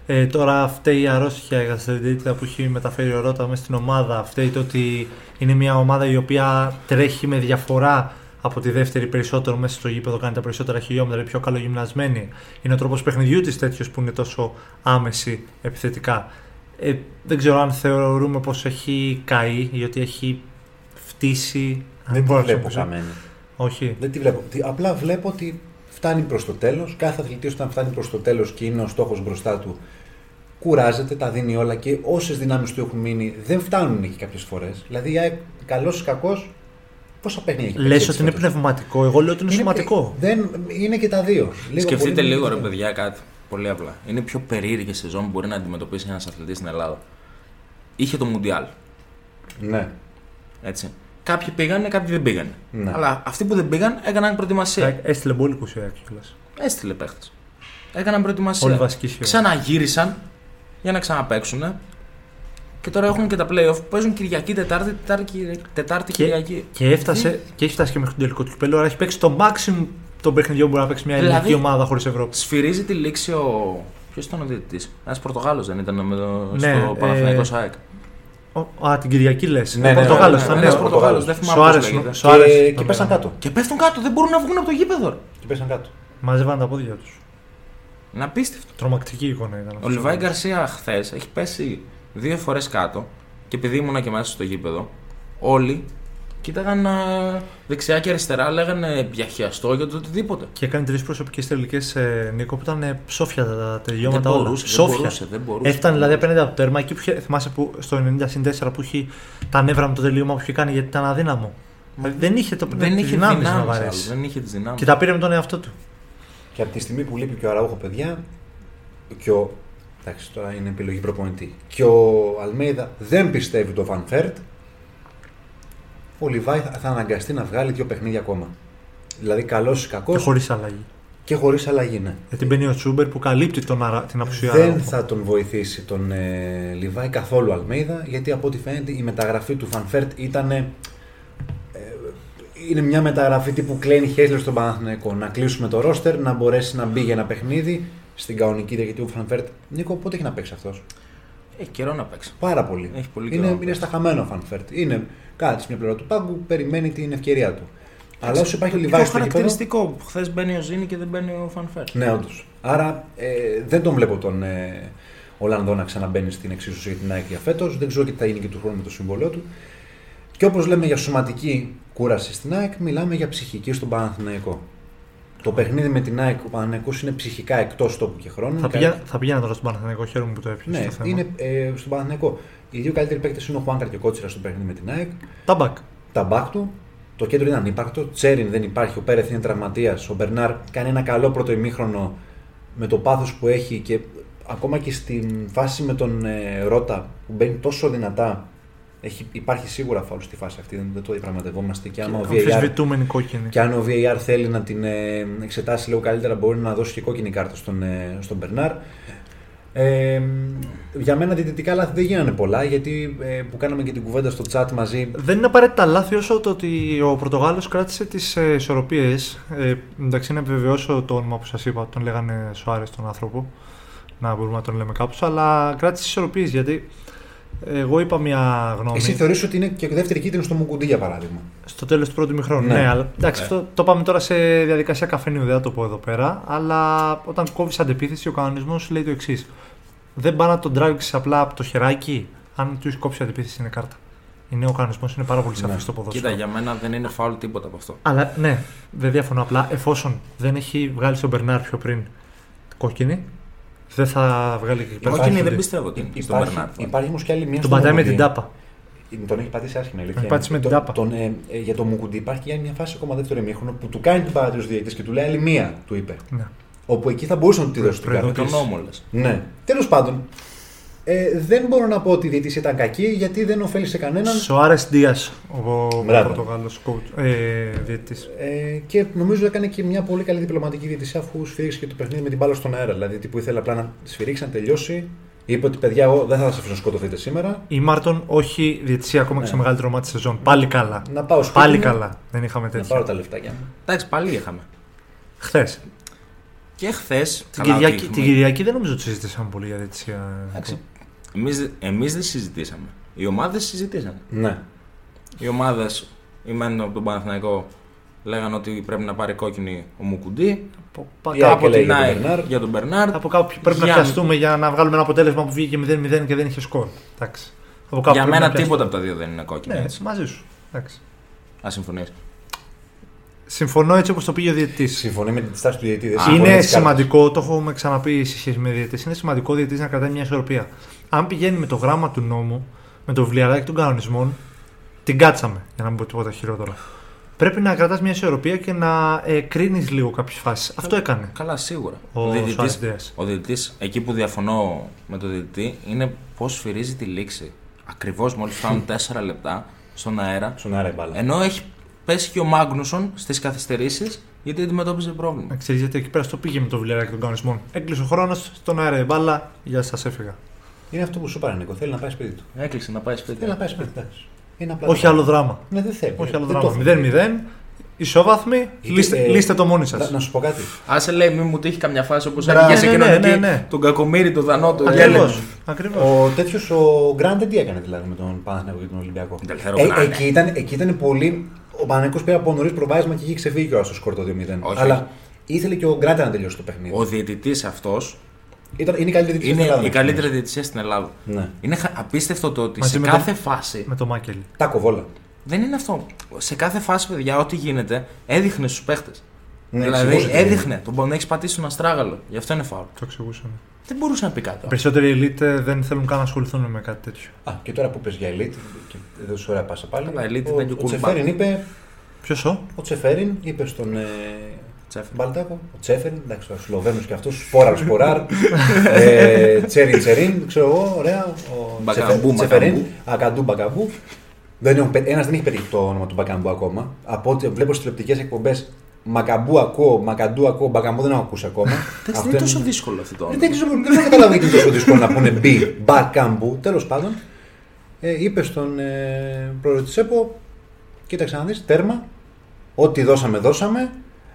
Ε, τώρα φταίει η αρρώστια η γαστρεντίτιδα που έχει μεταφέρει ο Ρότα μέσα στην ομάδα. Φταίει το ότι είναι μια ομάδα η οποία τρέχει με διαφορά από τη δεύτερη περισσότερο μέσα στο γήπεδο, κάνει τα περισσότερα χιλιόμετρα, είναι πιο καλογυμνασμένη. Είναι ο τρόπος παιχνιδιού της τέτοιο που είναι τόσο άμεση επιθετικά. Ε, δεν ξέρω αν θεωρούμε πως έχει καεί ή ότι έχει φτύσει. αν Δεν τη μπορώ να βλέπω χρησιμοποιήσω. χαμένη. Όχι. Δεν τη βλέπω. Τι- Απλά βλέπω ότι φτάνει προς το τέλος. Κάθε αθλητής όταν φτάνει προς το τέλος και είναι ο στόχος μπροστά του, κουράζεται, τα δίνει όλα και όσες δυνάμεις του έχουν μείνει δεν φτάνουν εκεί κάποιες φορές. Δηλαδή, καλός ή κακός, πόσα παιχνίδια έχει Λες παίξει ότι είναι φέτος; πνευματικό. Εγώ λέω ότι είναι, σωματικό. Δεν, είναι και τα δύο. Λίγο Σκεφτείτε πολύ, λίγο, είναι ρε και τα δύο. παιδιά, κάτι. Πολύ απλά. Είναι η πιο περίεργη σεζόν που μπορεί να αντιμετωπίσει ένας αθλητής στην Ελλάδα. Είχε το Μουντιάλ. Ναι. Έτσι. Κάποιοι πήγανε, κάποιοι δεν πήγανε. Ναι. Αλλά αυτοί που δεν πήγαν έκαναν προετοιμασία. Έστειλε μπόλικους η ΑΕΚ κιόλας. Έστειλε παίχτες. Έκαναν προετοιμασία. Όλοι βασικοί σχεδόν. Ξαναγύρισαν για να ξαναπέξουν. Και τώρα έχουν και τα playoff που παίζουν Κυριακή, Τετάρτη, Τετάρτη, τετάρτη Και, Κυριακή. και έφτασε και έχει φτάσει και μέχρι τον τελικό του κυπέλου. Άρα έχει παίξει το maximum των παιχνιδιών που μπορεί να παίξει μια Δηλαδή- ελληνική ομάδα χωρίς Ευρώπη. Σφυρίζει τη λήξη ο. Ποιος ήταν ο διαιτητής, Ένας Πορτογάλος δεν ήταν με το... Ναι, στο ε, Παναθηναϊκό ΣΑΕΚ. Ο- Α, την Κυριακή λες. Ναι, ναι, Πορτογάλος ναι, ήταν. ναι, ναι, Ένα ο Πορτογάλος, δεν θυμάμαι πώς Σουάρες, λέγεται. Σουάρες Και, τον και πέσαν λέγανε. κάτω. Και πέφτουν κάτω, δεν μπορούν να βγουν από το γήπεδο. Και πέσαν κάτω. Μαζεύαν τα πόδια τους. Είναι απίστευτο. Τρομακτική εικόνα ήταν. Ο Λιβάη Γκαρσία χθες έχει πέσει δύο φορές κάτω και επειδή ήμουνα και μέσα στο γήπεδο, όλοι κοίταγαν α, δεξιά και αριστερά, λέγανε πιαχιαστό για το οτιδήποτε. Και έκανε τρεις προσωπικές τελικές ε, Νίκο που ήταν ε, σόφια τα, τα τελειώματα δεν όλα. μπορούσε, δεν Σόφια. μπορούσε, δεν μπορούσε. Έφτανε δηλαδή απέναντι από το τέρμα εκεί που είχε, θυμάσαι που στο 90 που είχε τα νεύρα με το τελείωμα που είχε κάνει γιατί ήταν αδύναμο. Δηλαδή δεν είχε το δεν τις είχε δυνάμεις δυνάμεις να βαρέσει. Δεν είχε τις δυνάμεις. Και τα πήρε με τον εαυτό του. Και από τη στιγμή που λείπει και ο Αραούχο, παιδιά, και ο. Εντάξει, τώρα είναι επιλογή προπονητή. Και ο Αλμέιδα δεν πιστεύει το Βαν Φέρτ. Ο Λιβάη θα, θα αναγκαστεί να βγάλει δύο παιχνίδια ακόμα. Δηλαδή, καλός ή κακός Και χωρίς αλλαγή. και χωρίς αλλαγή. Ναι. Γιατί μπαίνει ο Τσούμπερ που καλύπτει τον αρα... την απουσία Δεν Αραούχο. θα τον βοηθήσει τον ε, Λιβάη καθόλου Αλμέιδα, γιατί από ό,τι φαίνεται η μεταγραφή του Βαν Φέρτ ήταν. Ε, είναι μια μεταγραφή τύπου κλαίνει Χέσλερ στον Παναθηναϊκό. Να κλείσουμε το ρόστερ, να μπορέσει να μπει για ένα παιχνίδι στην κανονική διαρκετή του Βαν Φέρτ. Νίκο, πότε έχει να παίξει αυτός; Έχει καιρό να παίξει. Πάρα πολύ. Έχει πολύ καιρό είναι, να είναι παίξει. στα χαμένα ο Βαν Φέρτ. Είναι κάτι μια πλευρά του πάγκου, περιμένει την ευκαιρία του. Αλλά όσο υπάρχει ο Λιβάη Είναι στο γήπεδο. χαρακτηριστικό που χθες μπαίνει ο Ζήνη και δεν μπαίνει ο Φανφέρ. Ναι, όντως. Άρα ε, δεν τον βλέπω τον ε, Ολλανδό να ξαναμπαίνει στην εξίσωση για την ΑΕΚ για φέτος. Δεν ξέρω και τι θα γίνει και του χρόνου με το συμβολό του. Και όπως λέμε για σωματική κούραση στην ΑΕΚ, μιλάμε για ψυχική στον Παναθηναϊκό. Το παιχνίδι με την ΑΕΚ, ο Παναθηναϊκός είναι ψυχικά εκτός τόπου και χρόνου. Θα, Είναι πηγα... θα πηγαίνα τώρα στον Παναθηναϊκό, χαίρομαι που το έπιασε Ναι, το θέμα. είναι ε, στον Παναθηναϊκό. Οι δύο καλύτεροι παίκτες είναι ο Χουάνκαρ και ο Κότσιρα στο παιχνίδι με την ΑΕΚ. Τα μπακ. Τα μπακ του. Το κέντρο είναι ανύπαρκτο. Τσέριν δεν υπάρχει. Ο Πέρεθ είναι τραυματίας. Ο Μπερνάρ κάνει ένα καλό πρώτο ημίχρονο με το πάθος που έχει και ακόμα και στην φάση με τον ε, Ρότα που μπαίνει τόσο δυνατά. Έχει, υπάρχει σίγουρα φάουλ στη φάση αυτή, δεν, δεν το διαπραγματευόμαστε. Και άμα ο VAR, Αμφισβητούμενη κόκκινη. και αν ο VAR θέλει να την ε, εξετάσει λίγο καλύτερα, μπορεί να δώσει και κόκκινη κάρτα στον, ε, στον Μπερνάρ. Ε, για μένα διαιτητικά λάθη δεν γίνανε πολλά γιατί ε, που κάναμε και την κουβέντα στο chat μαζί. Δεν είναι απαραίτητα λάθη όσο το ότι ο Πορτογάλος κράτησε τις ε, ισορροπίες. Ε, εντάξει, να επιβεβαιώσω το όνομα που σας είπα, τον λέγανε Σοάρες τον άνθρωπο, να μπορούμε να τον λέμε κάπως, αλλά κράτησε τις ισορροπίες γιατί εγώ είπα μια γνώμη. Εσύ θεωρείς ότι είναι και δεύτερη κίτρινη στο Μουκουντή για παράδειγμα. Στο τέλος του πρώτου μηχρόνου. Ναι. Ναι, αλλά εντάξει, αυτό το πάμε τώρα σε διαδικασία καφενείου, δεν θα το πω εδώ πέρα. Αλλά όταν κόβεις αντεπίθεση, ο κανονισμός λέει το εξής. Δεν πάει να τον τράβηξει απλά από το χεράκι, αν του έχεις κόψει αντεπίθεση είναι κάρτα. Είναι ο κανονισμός, είναι πάρα πολύ σαφής Ναι. στο ποδόσφαιρο. Κοίτα, για μένα δεν είναι φάουλ τίποτα από αυτό. Αλλά ναι, δεν διαφωνώ. Απλά εφόσον δεν έχει βγάλει στον Μπερνάρ πιο πριν κόκκινη, δεν θα βγάλει και εκεί πέρα. Κόκκινη δεν κόκκινη. πιστεύω ότι είναι στον Υπάρχει, Μπερνάρ. υπάρχει όμως και άλλη μία Τον στο πατάει με Μουκουντή. την τάπα. Τον έχει πατήσει άσχημα, η αλήθεια. Τον πάτησε με την Το- τάπα. Τον, ε, ε, για το Μουκουντή υπάρχει και μια φάση ακόμα δεύτερο ημίχρονο που του κάνει την παρατήρηση του διαιτητή και του λέει άλλη μία, του είπε. Ναι. Όπου εκεί θα μπορούσε να του τη δώσει την Προειδο- κάρτα. Με τον νόμο λες. Ναι. Τέλος πάντων, ε, δεν μπορώ να πω ότι η διαιτησία ήταν κακή γιατί δεν ωφέλησε κανέναν. Σοάρε Δίας, ο Μπράβο. Πορτογάλος ε, διαιτητής. Ε, και νομίζω έκανε και μια πολύ καλή διπλωματική διαιτησία αφού σφυρίξε και το παιχνίδι με την μπάλα στον αέρα. Δηλαδή, τι που ήθελε απλά να σφυρίξει, να τελειώσει. Είπε ότι παιδιά, εγώ δεν θα σας αφήσω να σκοτωθείτε σήμερα. Η Μάρτον όχι διαιτησία ακόμα και στο Ναι. μεγαλύτερο μάτι της σεζόν. Πάλι καλά. Να πάω σπίτι Πάλι μου, καλά. Δεν είχαμε Να τέτοια. πάρω τα λεφτάκια μου. Εντάξει, πάλι είχαμε. Χθες. Και χθες. Την, Κυριακή, την Κυριακή δεν νομίζω ότι συζητήσαμε πολύ για διαιτησία. Εμείς, εμείς δεν συζητήσαμε. Οι ομάδες συζητήσαν. Ναι. Οι ομάδες, η Μένω από τον Παναθηναϊκό, λέγανε ότι πρέπει να πάρει κόκκινη ο Μουκουντή. Από, Η Άκη Από λέει την για τον ΑΕΚ Μπερνάρ. για τον Μπερνάρ. από κάπου πρέπει να Για- πιαστούμε για να βγάλουμε ένα αποτέλεσμα που βγήκε 0-0 και δεν είχε σκορ. Εντάξει. Από κάπου Για πρέπει μένα να πιαστούμε. τίποτα από τα δύο δεν είναι κόκκινη. Ναι, έτσι. μαζί σου. Εντάξει. Α συμφωνείς. Συμφωνώ έτσι όπως το πήγε ο διαιτητής. Συμφωνεί με την στάση του διαιτητή. δεν συμφωνεί με Είναι τις κάρτες. σημαντικό, το έχουμε ξαναπεί σε σχέση με διαιτητή, είναι σημαντικό ο διαιτητής να κρατάει μια ισορροπία. Αν πηγαίνει με το γράμμα του νόμου, με το βιβλιαράκι των κανονισμών, την κάτσαμε, για να μην πω τίποτα χειρότερο. Πρέπει να κρατάς μια ισορροπία και να ε, κρίνεις λίγο κάποιες φάσεις. Αυτό έκανε Καλά, σίγουρα. ο διαιτητής- Σουάρες Ντέας. Ο διαιτητής, εκεί που διαφωνώ με τον διαιτητή, είναι πώς σφυρίζει τη λήξη. Ακριβώς μόλις φτάνουν 4 λεπτά στον αέρα. Στον αέρα η μπάλα. Ενώ έχει πέσει και ο Μάγνουσον στις καθυστερήσεις γιατί αντιμετώπιζε πρόβλημα. Να ξέρεις γιατί εκεί πέρα στο πήγε με το βιβλιαράκι των κανονισμών. Έκλεισε ο χρόνος, στον αέρα η μπάλα, γεια σας, έφυγα. Είναι αυτό που σου είπα, Νίκο. Θέλει να πάει σπίτι του. Έκλεισε να πάει σπίτι. Θέλει να πάει σπίτι του. Είναι απλά Όχι το- άλλο δράμα. Ναι, δεν θέλει. Όχι άλλο Δεν δράμα. το 0-0, ισόβαθμοι, Γιατί, λύστε, ε, λύστε το μόνοι σας. Να, να σου πω κάτι. Άσε λέει, μην μου τύχει καμιά φάση όπως Μπράβο. έγινε σε Ναι, ναι, κοινωνική. ναι, ναι. Τον κακομίρι, τον δανό, τον Ακριβώς. γέλε. Ακριβώς. Ο τέτοιος ο Γκράντε τι έκανε δηλαδή με τον Παναθηναϊκό και τον Ολυμπιακό; Ελευθερό Ε, Γκράντε. εκεί, ήταν, εκεί ήταν πολύ. Ο Παναθηναϊκός πήρε από νωρίς προβάδισμα και είχε ξεφύγει και ο στο σκορ το 2-0. Όχι. Αλλά ήθελε και ο Γκράντε να τελειώσει το παιχνίδι. Ο διαιτητής αυτός Ήταν, είναι η καλύτερη διαιτησία στην είναι Ελλάδα. η καλύτερη διαιτησία στην Ελλάδα. Ναι. Είναι χα- απίστευτο το ότι Μαζί σε με κάθε τον- φάση. Με το Μάκελη. Τα κοβόλα. Δεν είναι αυτό. Σε κάθε φάση, παιδιά, ό,τι γίνεται, έδειχνε στους παίχτες. Ναι, δηλαδή εξηγούσε τι έδειχνε. Τον μπορεί να έχεις πατήσει τον αστράγαλο. Γι' αυτό είναι φάουλ. Το εξηγούσαμε. Δεν μπορούσε να πει κάτι. Οι άλλο. περισσότεροι elite ε, δεν θέλουν καν να ασχοληθούν με κάτι τέτοιο. Α, και τώρα που πες για Elite, και εδώ σου ωραία πάσα πάλι. Καλά, Elite ο, ήταν και ο cool Τσεφέριν back. είπε, Ποιος ο; ο Τσεφέριν είπε στον ε, Τσέφερ. Μπαλτάκο, ο Τσέφεριν, εντάξει, ο Σλοβένος και αυτός, σπόραρ, σποράρ, ε, τσέριν, τσερίν, ξέρω εγώ, ωραία, ο Μπακαμπού, Τσεφε- Τσεφερίν, Μπακαμπού. Μακαντού, Μπακαμπού. Δεν έχουν, πε- ένας δεν έχει πετύχει το όνομα του Μπακαμπού ακόμα. Από ό,τι βλέπω στις τηλεοπτικές εκπομπές, Μακαμπού ακούω, Μακαντού ακούω, Μπακαμπού δεν έχω ακούσει ακόμα. Εντάξει, Αυτό δεν είναι τόσο δύσκολο αυτό το όνομα. δεν ξέρω, δεν έχω καταλάβει γιατί είναι τόσο δύσκολο να πούνε μπι, μπακάμπου. Τέλος πάντων, ε, είπες στον ε, πρόεδρο της ΕΠΟ, κοίταξε να δεις, τέρμα. Ό,τι δώσαμε, δώσαμε.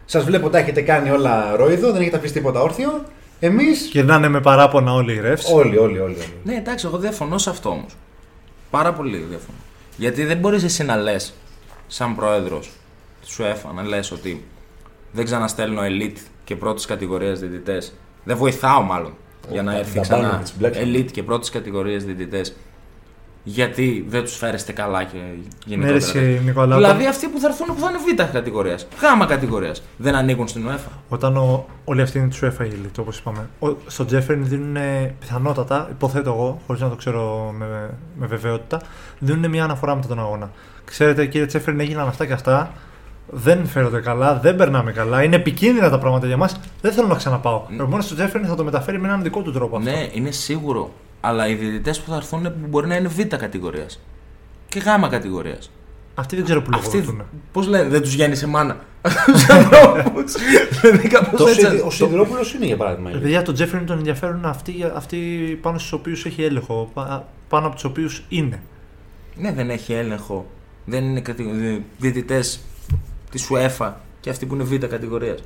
Σας βλέπω τα έχετε κάνει όλα ρόιδο, δεν έχετε αφήσει τίποτα όρθιο. Εμεί. Γυρνάνε με παράπονα όλοι οι refs. Όλοι, όλοι, όλοι. όλοι. Ναι, εντάξει, εγώ διαφωνώ σε αυτό όμως. Πάρα πολύ διαφωνώ. Γιατί δεν μπορείς εσύ να λες, σαν πρόεδρος του ΣΟΕΦΑ, να λες ότι δεν ξαναστέλνω elite και πρώτης κατηγορίας διαιτητές. Δεν βοηθάω μάλλον για να θα έρθει τα ξανά πάρουμε, τις μπλέξαμε. elite και πρώτης κατηγορίας διαιτητές. Γιατί δεν τους φέρεστε καλά και Ναι, ρε, γενικότερα. εσύ, Νικόλα, δηλαδή όταν- αυτοί που θα έρθουν που θα είναι β' κατηγορίας, γ' κατηγορίας, δεν ανήκουν στην UEFA. Όταν ο, όλοι αυτοί είναι του UEFA elite, όπως είπαμε. Ο, στο Τζέφεριν δίνουν ε, πιθανότατα, υποθέτω εγώ, χωρίς να το ξέρω με, με βεβαιότητα, δίνουν μια αναφορά μετά τον αγώνα. Ξέρετε, κύριε Τζέφεριν, έγιναν αυτά και αυτά. Δεν φέρονται καλά, δεν περνάμε καλά. Είναι επικίνδυνα τα πράγματα για μας. Δεν θέλω να ξαναπάω. Ναι. Επομένω, το Τζέφεριν θα το μεταφέρει με έναν δικό του τρόπο αυτό. Ναι, είναι σίγουρο. Αλλά οι διαιτητές που θα έρθουν μπορεί να είναι β' κατηγορίας και γ' κατηγορίας. Αυτοί δεν ξέρω που Αυτοί, λογοδοτούν. πώς λένε, δεν τους βγαίνει σε μάνα. Τους ανθρώπους. Δηλαδή κάπως Το έτσι. Σιδη- Ο το- Σιδηρόπουλος είναι για παράδειγμα. Ε, Παιδιά, τον Τζέφρι τον ενδιαφέρουν αυτοί, αυτοί πάνω στους οποίους έχει έλεγχο. πα- Πάνω από τους οποίους είναι. Ναι, δεν έχει έλεγχο. Δεν είναι διαιτητές της UEFA και αυτοί που είναι β' κατηγορίας.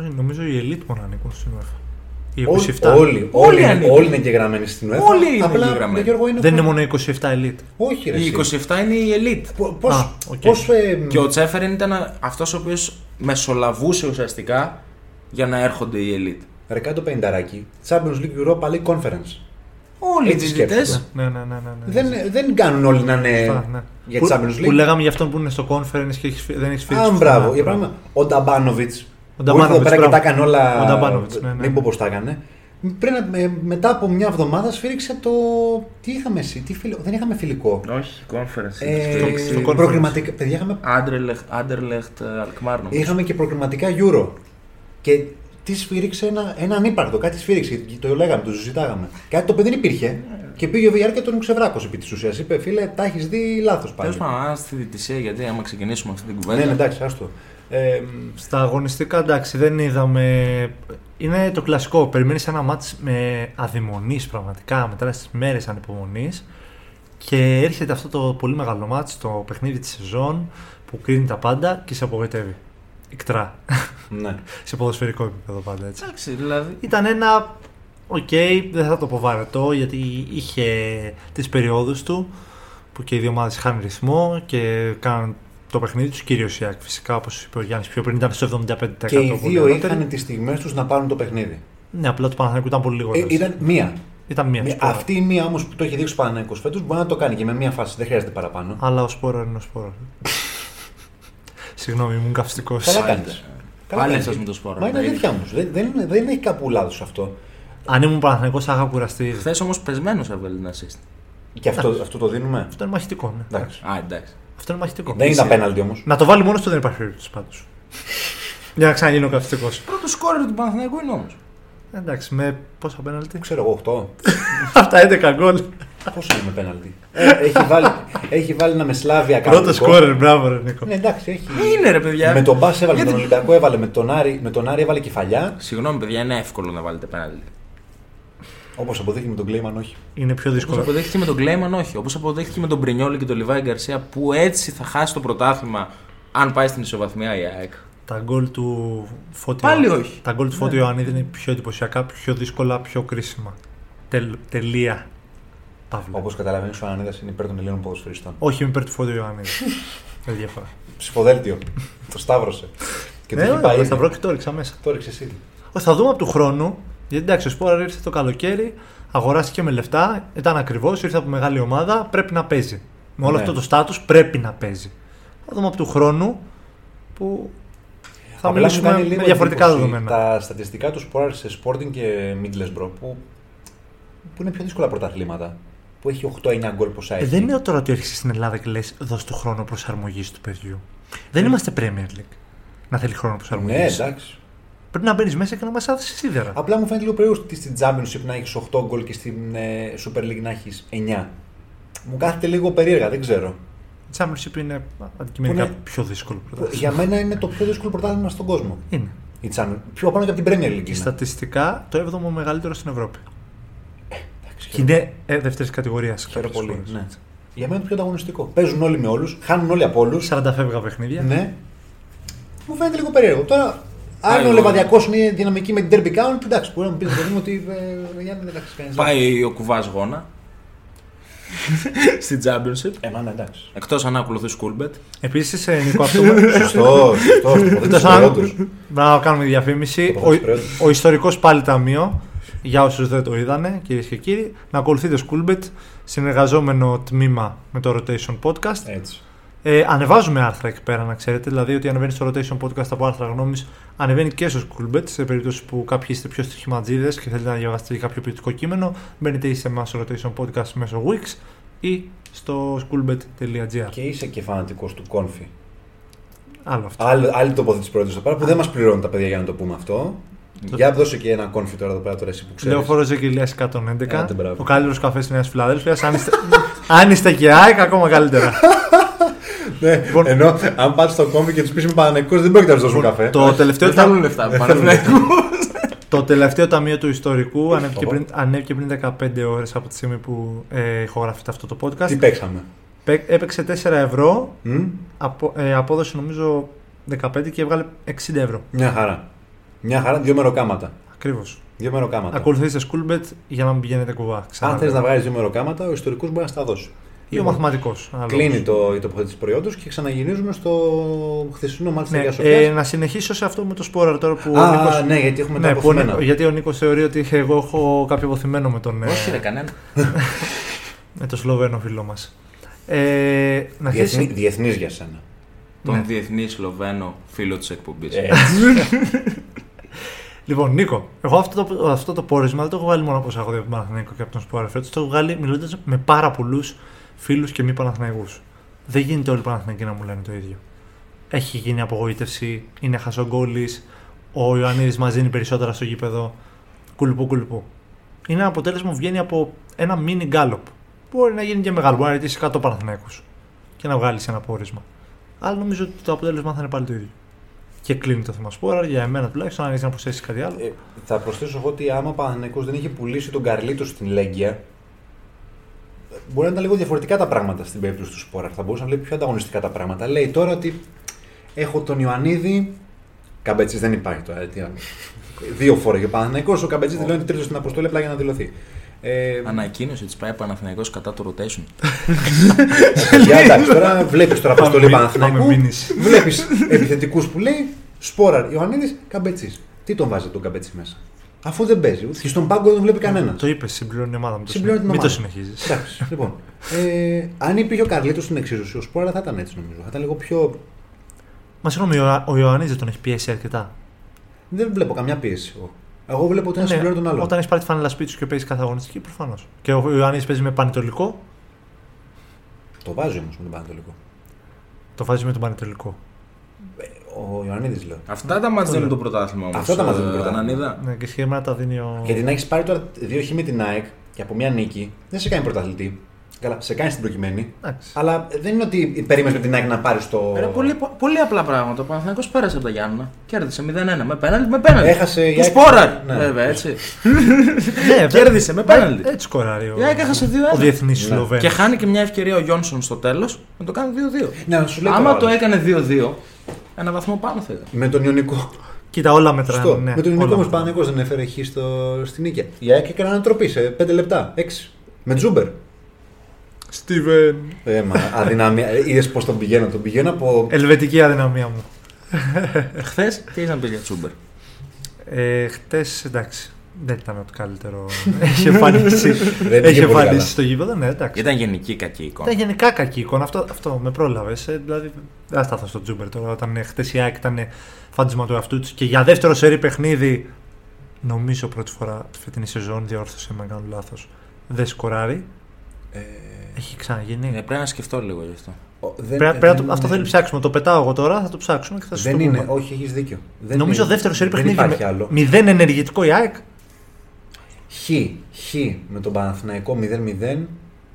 Ε, Νομίζω οι Elite μόνο ανήκουν στην UEFA. Οι Όλοι, 27. όλοι, Όλοι όλοι, είναι, ανήκουν. όλοι είναι εγγεγραμμένοι στην UEFA. Όλοι είναι Απλά, εγγεγραμμένοι. ρε Γιώργο, είναι Δεν είναι προ- μόνο οι 27 Elite. Όχι, ρε. Οι εσύ. 27 είναι η elite. Πο- Πώς, Α, οκ. πώς, ε, Και ο Τσέφεριν ήταν αυτός ο οποίος μεσολαβούσε ουσιαστικά για να έρχονται οι elite. Για κάτω πενταράκι, Champions League Europa League Conference. Όλοι οι Έτσι διαιτητές. σκέφτομαι. Ναι, ναι, ναι. ναι, ναι. Δεν, δεν κάνουν όλοι να είναι Σωστά, ναι. για που, τη Champions League. που λέγαμε για αυτόν που είναι στο conference και έχεις, φύ- δεν έχει φύγει. Α, μπράβο. Για παράδειγμα, ο Νταμπάνοβιτς. Ο Που ήρθε εδώ Νταμπάνοβιτς, πέρα και μπράβο. τα έκανε όλα. Ο Νταμπάνοβιτς, ναι, ναι. Δεν πω πώ τα έκανε. Πριν, ε, μετά από μια εβδομάδα σφίριξε το. Τι είχαμε εσύ, τι φιλικό. Δεν είχαμε φιλικό. Όχι, conference. Ε, στο conference. προκριματικά. Παιδιά, είχαμε, Άντερλεχτ Αλκμάρ νομίζω. είχαμε και προκριματικά Euro. Και τι σφίριξε ένα, ένα ανύπαρκτο, κάτι σφίριξε. και Το λέγαμε, το συζητάγαμε. Κάτι το οποίο δεν υπήρχε. Και πήγε ο VR και τον ξεβράκωσε επί της ουσίας. Είπε, φίλε, τα έχεις δει λάθος πάλι. Τέλος πάντων, άρα στη διαιτησία, γιατί άμα ξεκινήσουμε αυτή την Ναι, κουβέντα. ναι, εντάξει, άστο. Ε, Στα αγωνιστικά εντάξει δεν είδαμε. Είναι το κλασικό. Περιμένεις ένα ματς με αδημονία πραγματικά, μετράς τις μέρες, ανυπομονείς. Και έρχεται αυτό το πολύ μεγάλο ματς, το παιχνίδι της σεζόν που κρίνει τα πάντα και σε απογοητεύει. Οικτρά. ναι. σε ποδοσφαιρικό επίπεδο πάντα έτσι. Εντάξει, δηλαδή. Ήταν ένα. Οκ, δεν θα το πω βαρετό γιατί είχε τις περιόδους του που και οι δύο ομάδες είχαν ρυθμό και κάναν το παιχνίδι τους κυρίως η ΑΕΚ φυσικά όπως είπε ο Γιάννης πιο πριν ήταν στο 75% Και οι πολύ δύο νωρίτερα. είχαν τις στιγμές τους να πάρουν το παιχνίδι. Ναι, απλά το Παναθηναϊκούς ήταν πολύ Ε, λιγότερος. ήταν μία. Ήταν μία. Μία- σπόρα. Αυτή η μία όμως που το έχει δείξει ο Παναγενικό φέτος μπορεί να το κάνει και με μία φάση. Δεν χρειάζεται παραπάνω. Αλλά ο Σπόρα είναι ο Σπόρας. Συγγνώμη, ήμουν καυστικός. Καλά Πάλι- κάνει. Πάλι αυτός με το σπόρο. Μα είναι αλήθεια όμως. Δεν, δεν, είναι- δεν έχει κάπου λάθος αυτό. Αν ήμουν Παναθηναϊκός θα είχα κουραστεί. Χθες όμως πεσμένος έβγαλε ένα assist. Και αυτό, αυτό το δίνουμε; Αυτό είναι μαχητικό. Ναι. Εντάξει. Α, εντάξει. Αυτό είναι μαχητικό. Δεν ήταν απέναντι όμως. Να το βάλει μόνο του δεν υπάρχει περίπτωση πάντως. Για να ξαναγίνω καυστικός. Πρώτο σκόρερ του Παναθηναϊκού είναι όμως. Εντάξει, με πόσα πέναλτι; Ξέρω εγώ 8. Αυτά 11 γκολ. Πόσο είναι με πέναλτι; Ε, έχει, βάλει, έχει βάλει ένα μεσλάβια Πρώτο κανονικό. σκόρερ, μπράβο, ρε Νίκο. Ναι, εντάξει, έχει. Είναι ρε παιδιά. Με τον Μπα έβαλε, με Γιατί- τον Ολυμπιακό έβαλε, με τον Άρη, με τον Άρη έβαλε κεφαλιά. Συγγνώμη, παιδιά, είναι εύκολο να βάλετε πέναλτι. Όπως αποδείχθηκε με τον Κλέιμαν, όχι. Είναι πιο Όπως δύσκολο. αποδέχτηκε με τον Κλέιμαν, όχι. Όπως αποδέχτηκε με τον Μπρινιόλη και τον Λιβάη Γκαρσία, που έτσι θα χάσει το πρωτάθλημα αν πάει στην ισοβαθμία η ΑΕΚ. Τα γκολ του Φώτη. Πάλι όχι. Τα γκολ του Φώτη Ιωαννίδη είναι πιο εντυπωσιακά, πιο δύσκολα, πιο κρίσιμα. Τελ, τελεία. Παύλα. Όπως καταλαβαίνεις, ο Ανανίδα είναι υπέρ των Ελλήνων ποδοσφαιριστών. Όχι, είμαι υπέρ του Φώτη Ιωαννίδη. Δεν διαφορά. Ψηφοδέλτιο. το σταύρωσε. Και το Ναι, έχει ωραία, πάει. θα βρω και το έριξα μέσα. Το έριξες εσύ. Όχι, Θα δούμε από του χρόνου. Γιατί εντάξει, ο Σπόρα ήρθε το καλοκαίρι, αγοράστηκε με λεφτά, ήταν ακριβώς, ήρθε από μεγάλη ομάδα, πρέπει να παίζει. Με όλο Ναι. αυτό το στάτους πρέπει να παίζει. Θα δούμε από του χρόνου που θα Απλά μου μιλήσουμε κάνει με λίγο διαφορετικά εντύπωση δεδομένα. Τα στατιστικά του Σπόραρ σε Sporting και Middlesbrough που, που είναι πιο δύσκολα πρωταθλήματα. Που έχει 8-9 γκολ ποσά Ε, έχει. δεν είναι τώρα ότι έρχεσαι στην Ελλάδα και λες: Δώσ' του χρόνο προσαρμογής του παιδιού. Δεν είμαστε Premier League. Να θέλει χρόνο προσαρμογής. Ναι, εντάξει. Πρέπει να μπαίνεις μέσα και να μας άθει σίδερα. Απλά μου φαίνεται λίγο περίεργο ότι στην Championship να έχεις 8 γκολ και στην ε, Super League να έχεις 9. Μου κάθεται λίγο περίεργα, δεν ξέρω. Η Championship είναι αντικειμενικά Που είναι- πιο δύσκολο πρωτάθλημα. Για μένα είναι το πιο δύσκολο πρωτάθλημα στον κόσμο. Είναι. Η Champions. Πιο πάνω και από την Premier League. Και είναι. στατιστικά το 7ο μεγαλύτερο στην Ευρώπη. Εντάξει, Και είναι ε, δεύτερης κατηγορίας. Χαίρομαι πολύ. Ναι. Για μένα είναι το πιο ανταγωνιστικό. Παίζουν όλοι με όλους, χάνουν όλοι από όλους. 40 φεύγα παιχνίδια. Ναι. Μου φαίνεται λίγο περίεργο. Τώρα, αν Πάει ο ο- Λεβαδιακός είναι δυναμική με την Derby County, εντάξει, μπορεί να μου πεις ότι. ε, Γιάννη, δεν έχει κανεί. Πάει ο κουβάς γόνα. Στην Championship. Ε, μα, ναι, εντάξει. Εκτός αν ακολουθείς Σκούλμπετ. Επίσης, Νίκο, αυτό. με- Σωστό, σωστό. Το Εκτός δείχνει αν- του. Να κάνουμε διαφήμιση. Το Ο, ποδοσφαιρό τους. ο ιστορικός πάλι ταμείο, για όσους δεν το είδανε, κυρίες και κύριοι, να ακολουθείτε Schoolbet, συνεργαζόμενο τμήμα με το Rotation Podcast. Έτσι. Ε, ανεβάζουμε άρθρα εκεί πέρα, να ξέρετε. Δηλαδή, ότι ανεβαίνει στο Rotation Podcast από άρθρα γνώμης, ανεβαίνει και στο Schoolbet. Σε περίπτωση που κάποιοι είστε πιο στοιχηματζίδες και θέλετε να διαβάσετε κάποιο ποιοτικό κείμενο, μπαίνετε ή σε εμάς στο Rotation Podcast μέσω Wix ή στο schoolbet.gr. Και είσαι και φανατικός του Κόνφι. Άλλο αυτό. Άλλη, άλλη τοποθέτηση πρώτη εδώ πέρα που δεν μας πληρώνουν τα παιδιά για να το πούμε αυτό. Για δώσε και ένα κόνφι τώρα εδώ πέρα τώρα εσύ που ξέρεις. Λεωφόρος Ζεκυλία 111. Άντε, μπράβο. ο καλύτερο καφέ τη Νέα Φιλαδέλφια. Αν είστε, αν είστε και ΑΕΚ, ακόμα καλύτερα. Ναι, ενώ αν πας στο κόμμα και τους πεις είμαι Παναγενικό, δεν πρόκειται να σου δώσουν καφέ. Το τελευταίο, Δεν θέλουν λεφτά από Παναθηναϊκού. το τελευταίο ταμείο του ιστορικού ανέβηκε Ωπα. πριν, ανέβηκε πριν 15 ώρες από τη στιγμή που ε, ηχογραφείται αυτό το podcast. Τι παίξαμε; Πέ- Έπαιξε 4 ευρώ, Μμ, απο, ε, απόδοση νομίζω 15 και έβγαλε 60 ευρώ. Μια χαρά. Μια χαρά, δύο μεροκάματα. Ακριβώς. Δύο μεροκάματα. Ακολουθήστε Schoolbet για να μην πηγαίνετε κουβά. Αν Ξανά. θες να βγάλεις δύο μεροκάματα, ο ιστορικός μπορεί να στα δώσει. Ή ο μαθηματικός. ανάλογα. Κλείνει το, η τοποθέτηση προϊόντος και ξαναγυρίζουμε στο χθεσινό μάτι Ναι, τη ε, Σοφία. να συνεχίσω σε αυτό με το σπόρα τώρα που ο Α, Νίκος... ναι, γιατί έχουμε τα Ναι, που ο αποθυμένα. Νίκος- γιατί ο Νίκος θεωρεί ότι εγώ έχω κάποιο αποθυμένο με τον, ε, Όχι, ρε, κανένα. με τον Σλοβαίνο φίλο μας. Ε, να Διεθνή, αρχίσει. διεθνής για σένα. Τον Ναι. διεθνή Σλοβαίνο φίλο της εκπομπής. Ε, Λοιπόν, Νίκο, εγώ αυτό το, αυτό το πόρισμα δεν το έχω βγάλει μόνο από έχω δει από τον Παναθηναϊκό και από τον Σπόρα φέτος, το έχω βγάλει μιλώντας με πάρα πολλούς φίλους και μη Παναθηναϊκούς. Δεν γίνεται όλοι οι Παναθηναϊκοί να μου λένε το ίδιο. Έχει γίνει απογοήτευση, είναι χασογκόλης, ο Ιωαννίδης μα δίνει περισσότερα στο γήπεδο. Κουλουπού, κουλουπού. Είναι ένα αποτέλεσμα που βγαίνει από ένα mini γκάλοπ. Μπορεί να γίνει και μεγάλο, μπορεί να ρωτήσει 100 Παναθηναϊκούς και να βγάλεις ένα πόρισμα. Αλλά νομίζω ότι το αποτέλεσμα θα είναι πάλι το ίδιο. Και κλείνει το θέμα Σπόρα για εμένα τουλάχιστον, αν έχει να προσθέσει κάτι άλλο. ε, θα προσθέσω εγώ ότι άμα ο Παναθηναϊκός δεν είχε πουλήσει τον Καρλίτο στην Λέγκια, μπορεί να ήταν λίγο διαφορετικά τα πράγματα στην περίπτωση του Σπόρα. Θα μπορούσε να βλέπει πιο ανταγωνιστικά τα πράγματα. Λέει τώρα ότι έχω τον Ιωαννίδη. Καμπέτσι δεν υπάρχει τώρα. ε, τι άλλο. Δύο φορέ για Παναθηναϊκός, ο Καμπέτσι δηλώνει τρίτο στην αποστολή απλά για να δηλωθεί. Ε, Ανακοίνωσε ότι πάει Παναθηναϊκός κατά το rotation. Για εντάξει, τώρα βλέπεις τώρα αποστολή Πάμε Παναθηναϊκού. μήνυση. Βλέπεις επιθετικούς που λέει Σπόραρ, Ιωαννίδης, Καμπέτσι. Τι τον βάζει τον Καμπέτσι μέσα; Αφού δεν παίζει. Και στον πάγκο δεν τον βλέπει κανένα. Το είπες, συμπληρώνει η ομάδα μου. το Συμπληρώνει την Μην το ομάδα. συνεχίζεις. Εντάξει, λοιπόν. Ε, αν υπήρχε ο Καρλίτος στην εξίσωση, ο Σπόρα θα ήταν έτσι νομίζω. Θα ήταν λίγο πιο. Μα συγγνώμη, ο, ο Ιωαννίδης δεν τον έχει πιέσει αρκετά. Δεν βλέπω καμιά πίεση εγώ. Εγώ βλέπω ότι ένας Ναι, συμπληρώνει τον άλλο. Όταν έχεις πάρει τη φανέλα σπίτι σου και παίζεις κάθε αγωνιστική, προφανώς. Και ο Ιωαννίδη παίζει με πανετολικό, Το βάζει όμως με τον Πανατολικό. το βάζει με τον πανετολικό. Ο Ιωαννίδης λέω. Αυτά τα μάτια δίνουν το πρωτάθλημα όμως. Αυτά τα μάτς δίνουν το πρωτάθλημα. Ανανίδα. Ναι, και συγκεκριμένα τα δίνει ο. Γιατί να έχεις πάρει τώρα δύο χ με την ΑΕΚ και από μια νίκη δεν σε κάνει πρωταθλητή. Καλά, σε κάνει στην προκειμένη. Εντάξει. Αλλά δεν είναι ότι περίμενες με την ΑΕΚ να πάρεις το. Ρε, πολύ, πολύ απλά πράγματα. Ο Παναθηναϊκός πέρασε από τα Γιάννα. Κέρδισε 0-1 με πέναλτι. Με πέναλτι. Έχασε η Του ΑΕΚ. σπόραρ. Ναι. Βέβαια, έτσι. Ναι, Κέρδισε με πέναλτι. Έτσι σκοράρει ο, Η ΑΕΚ έχασε 2-1. ο διεθνής Ναι. Σλοβαίνο. Και χάνει και μια ευκαιρία ο Γιόνσον στο τέλος να το κάνει 2-2. Ναι, να σου λέει Άμα τώρα το άλλος. έκανε 2-2, ένα βαθμό πάνω θα ήταν. Με τον Ιωνικό. Κοίτα, όλα μετράνε. Σωστό. Ναι, με τον Ιωνικό όλα όμως μετράνε. Παναγικό δεν έφερε χ στο... στην νίκη. Η ΑΕΚ έκανε ανατροπή σε 5 λεπτά. 6. Με Τζούμπερ. Στίβεν. Ε, μα αδυναμία. Είδες πώς τον πηγαίνω. Τον πηγαίνω από. Ελβετική αδυναμία μου. Χθες τι είχε να πει για Τσούμπερ. Ε, Χτε εντάξει. Δεν ήταν το καλύτερο. Έχει εμφανίσει. Δεν πήγε Έχει πολύ καλά. εμφανίσει στο γήπεδο, ναι, εντάξει. Ήταν γενική κακή εικόνα. Ήταν γενικά κακή εικόνα. Αυτό, αυτό με πρόλαβες. Ε, δηλαδή, δεν θα σταθώ στο Τζούμπερ τώρα. Όταν χτε η ΑΕΚ ήταν φάντασμα του εαυτού της και για δεύτερο σερή παιχνίδι, νομίζω πρώτη φορά τη φετινή σεζόν, διόρθωσε με αν κάνω λάθος. Δεν σκοράρει. Ε, Έχει ξαναγίνει. Ε, πρέπει να σκεφτώ λίγο γι' αυτό. ο- δεν- Πρέπει, πρέπει να δεν- το- αυτό θέλει ψάξιμο. Το πετάω εγώ τώρα, θα το ψάξουμε και θα σου Δεν το είναι. πούμε. Όχι, έχεις δίκιο. Δεν Νομίζω είναι. δεύτερο σερή Δεν παιχνίδι. υπάρχει με- άλλο. Μηδέν ενεργητικό η ΑΕΚ. Χ, χ με τον Παναθηναϊκό 0-0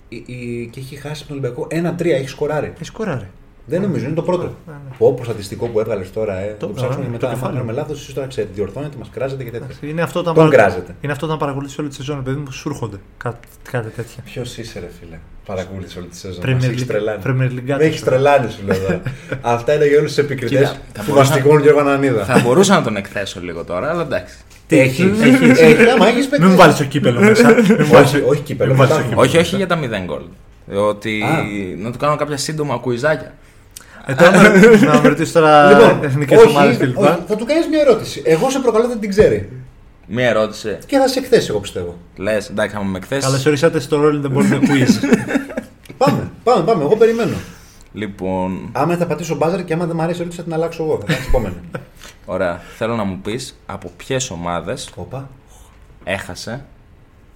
η- η- και έχει χάσει τον Ολυμπιακό 1-3, έχει σκοράρει. Έχει σκοράρει. Δεν νομίζω, είναι το πρώτο. Ναι, ναι. Πω, πω στατιστικό που έβγαλες τώρα, ε. Το- Το, ψάξουμε ναι, και το μετά. Αν κεφάλαιο. κάνουμε λάθος, εσεί τώρα ξέρετε, διορθώνετε, μας κράζετε και τέτοια. Εντάξει, Είναι αυτό όταν, Τον παρα- κράζετε. είναι αυτό όταν παρακολουθεί όλη τη σεζόν, παιδί μου, σου έρχονται κάτι, κάτι τέτοια. Ποιος είσαι, ρε φίλε. Παρακολούθησε όλη τη σεζόν. Premier Μας έχεις League- τρελάνει. Premier League Με έχεις τρελάνει, σου λέω. τώρα. Αυτά είναι για όλους τους επικριτές Κοίτα, θα που μπορούσα- μαστιγώνουν Γιώργο Ανανίδα. θα μπορούσα να τον εκθέσω λίγο τώρα, αλλά εντάξει. Έχει. Έχει. Άμα έχεις Μην μου βάλεις το κύπελο μέσα. Μην μου βάλεις- Όχι, όχι κύπελο. Μην βάλεις το μετά. κύπελο. όχι, όχι για τα 0 γκολ. Ότι Α. να του κάνω κάποια σύντομα κουιζάκια. Ε, τώρα να- να με ρωτήσεις τώρα Λοιπόν, εθνικές όχι, ομάδες κλπ. όχι, θα του κάνεις μια ερώτηση. Εγώ σε προκαλώ δεν την ξέρει. Μία ερώτηση. Και θα σε εκθέσει, εγώ πιστεύω. Λες, εντάξει, θα με εκθέσεις. Καλώς ορίσατε στο Rolling the Ball The Quiz. Πάμε, πάμε, πάμε. Εγώ περιμένω. Λοιπόν, Άμα θα πατήσω μπάζαρ και άμα δεν μου αρέσει η ερώτηση θα την αλλάξω εγώ. Θα κάνω την επόμενη. ωραία. Θέλω να μου πεις από ποιες ομάδες Όπα. έχασε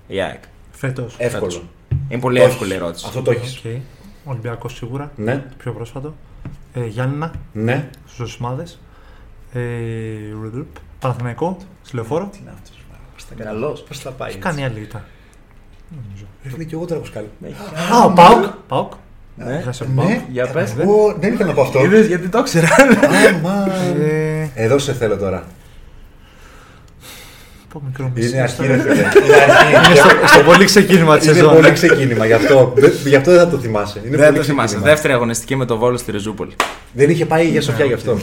η ΑΕΚ. Φέτος. Εύκολο. Είναι πολύ Το έχεις. εύκολη ερώτηση. Αυτό το έχεις. Okay. Ολυμπιακός σίγουρα. Ναι, Πιο πρόσφατο. Ε, Γιάννηνα ναι. στους ομάδε. Ε, Ρουδούρπ, Παναθηναϊκό, στη λεωφόρο. Τι είναι αυτός. Καλός. Πώς θα πάει. Έχει κάνει άλλη ήττα. Νομίζω. Ρε φίλε, και εγώ τώρα έχω σκάλει. Α, ο Πάουκ. Πάουκ. Ναι, Είχα σε Ναι. πάω. για πες. Ω, δεν ήθελα να πω αυτό. Είδες γιατί το ήξερα. Αμάν. Ε, Εδώ σε θέλω τώρα. Πω μικρό Είναι μισή. αρχή, ρε φίλε. Είναι αρχή. Είναι στο, στο πολύ ξεκίνημα της Είναι σεζόν. πολύ ξεκίνημα γι' αυτό. Δεν- Γι' αυτό δεν θα το θυμάσαι. Είναι Δεν πολύ το θυμάσαι. ξεκίνημα. Δεύτερη αγωνιστική με το Βόλο στη Ριζούπολη. Δεν είχε πάει για σοφιά γι' αυτό.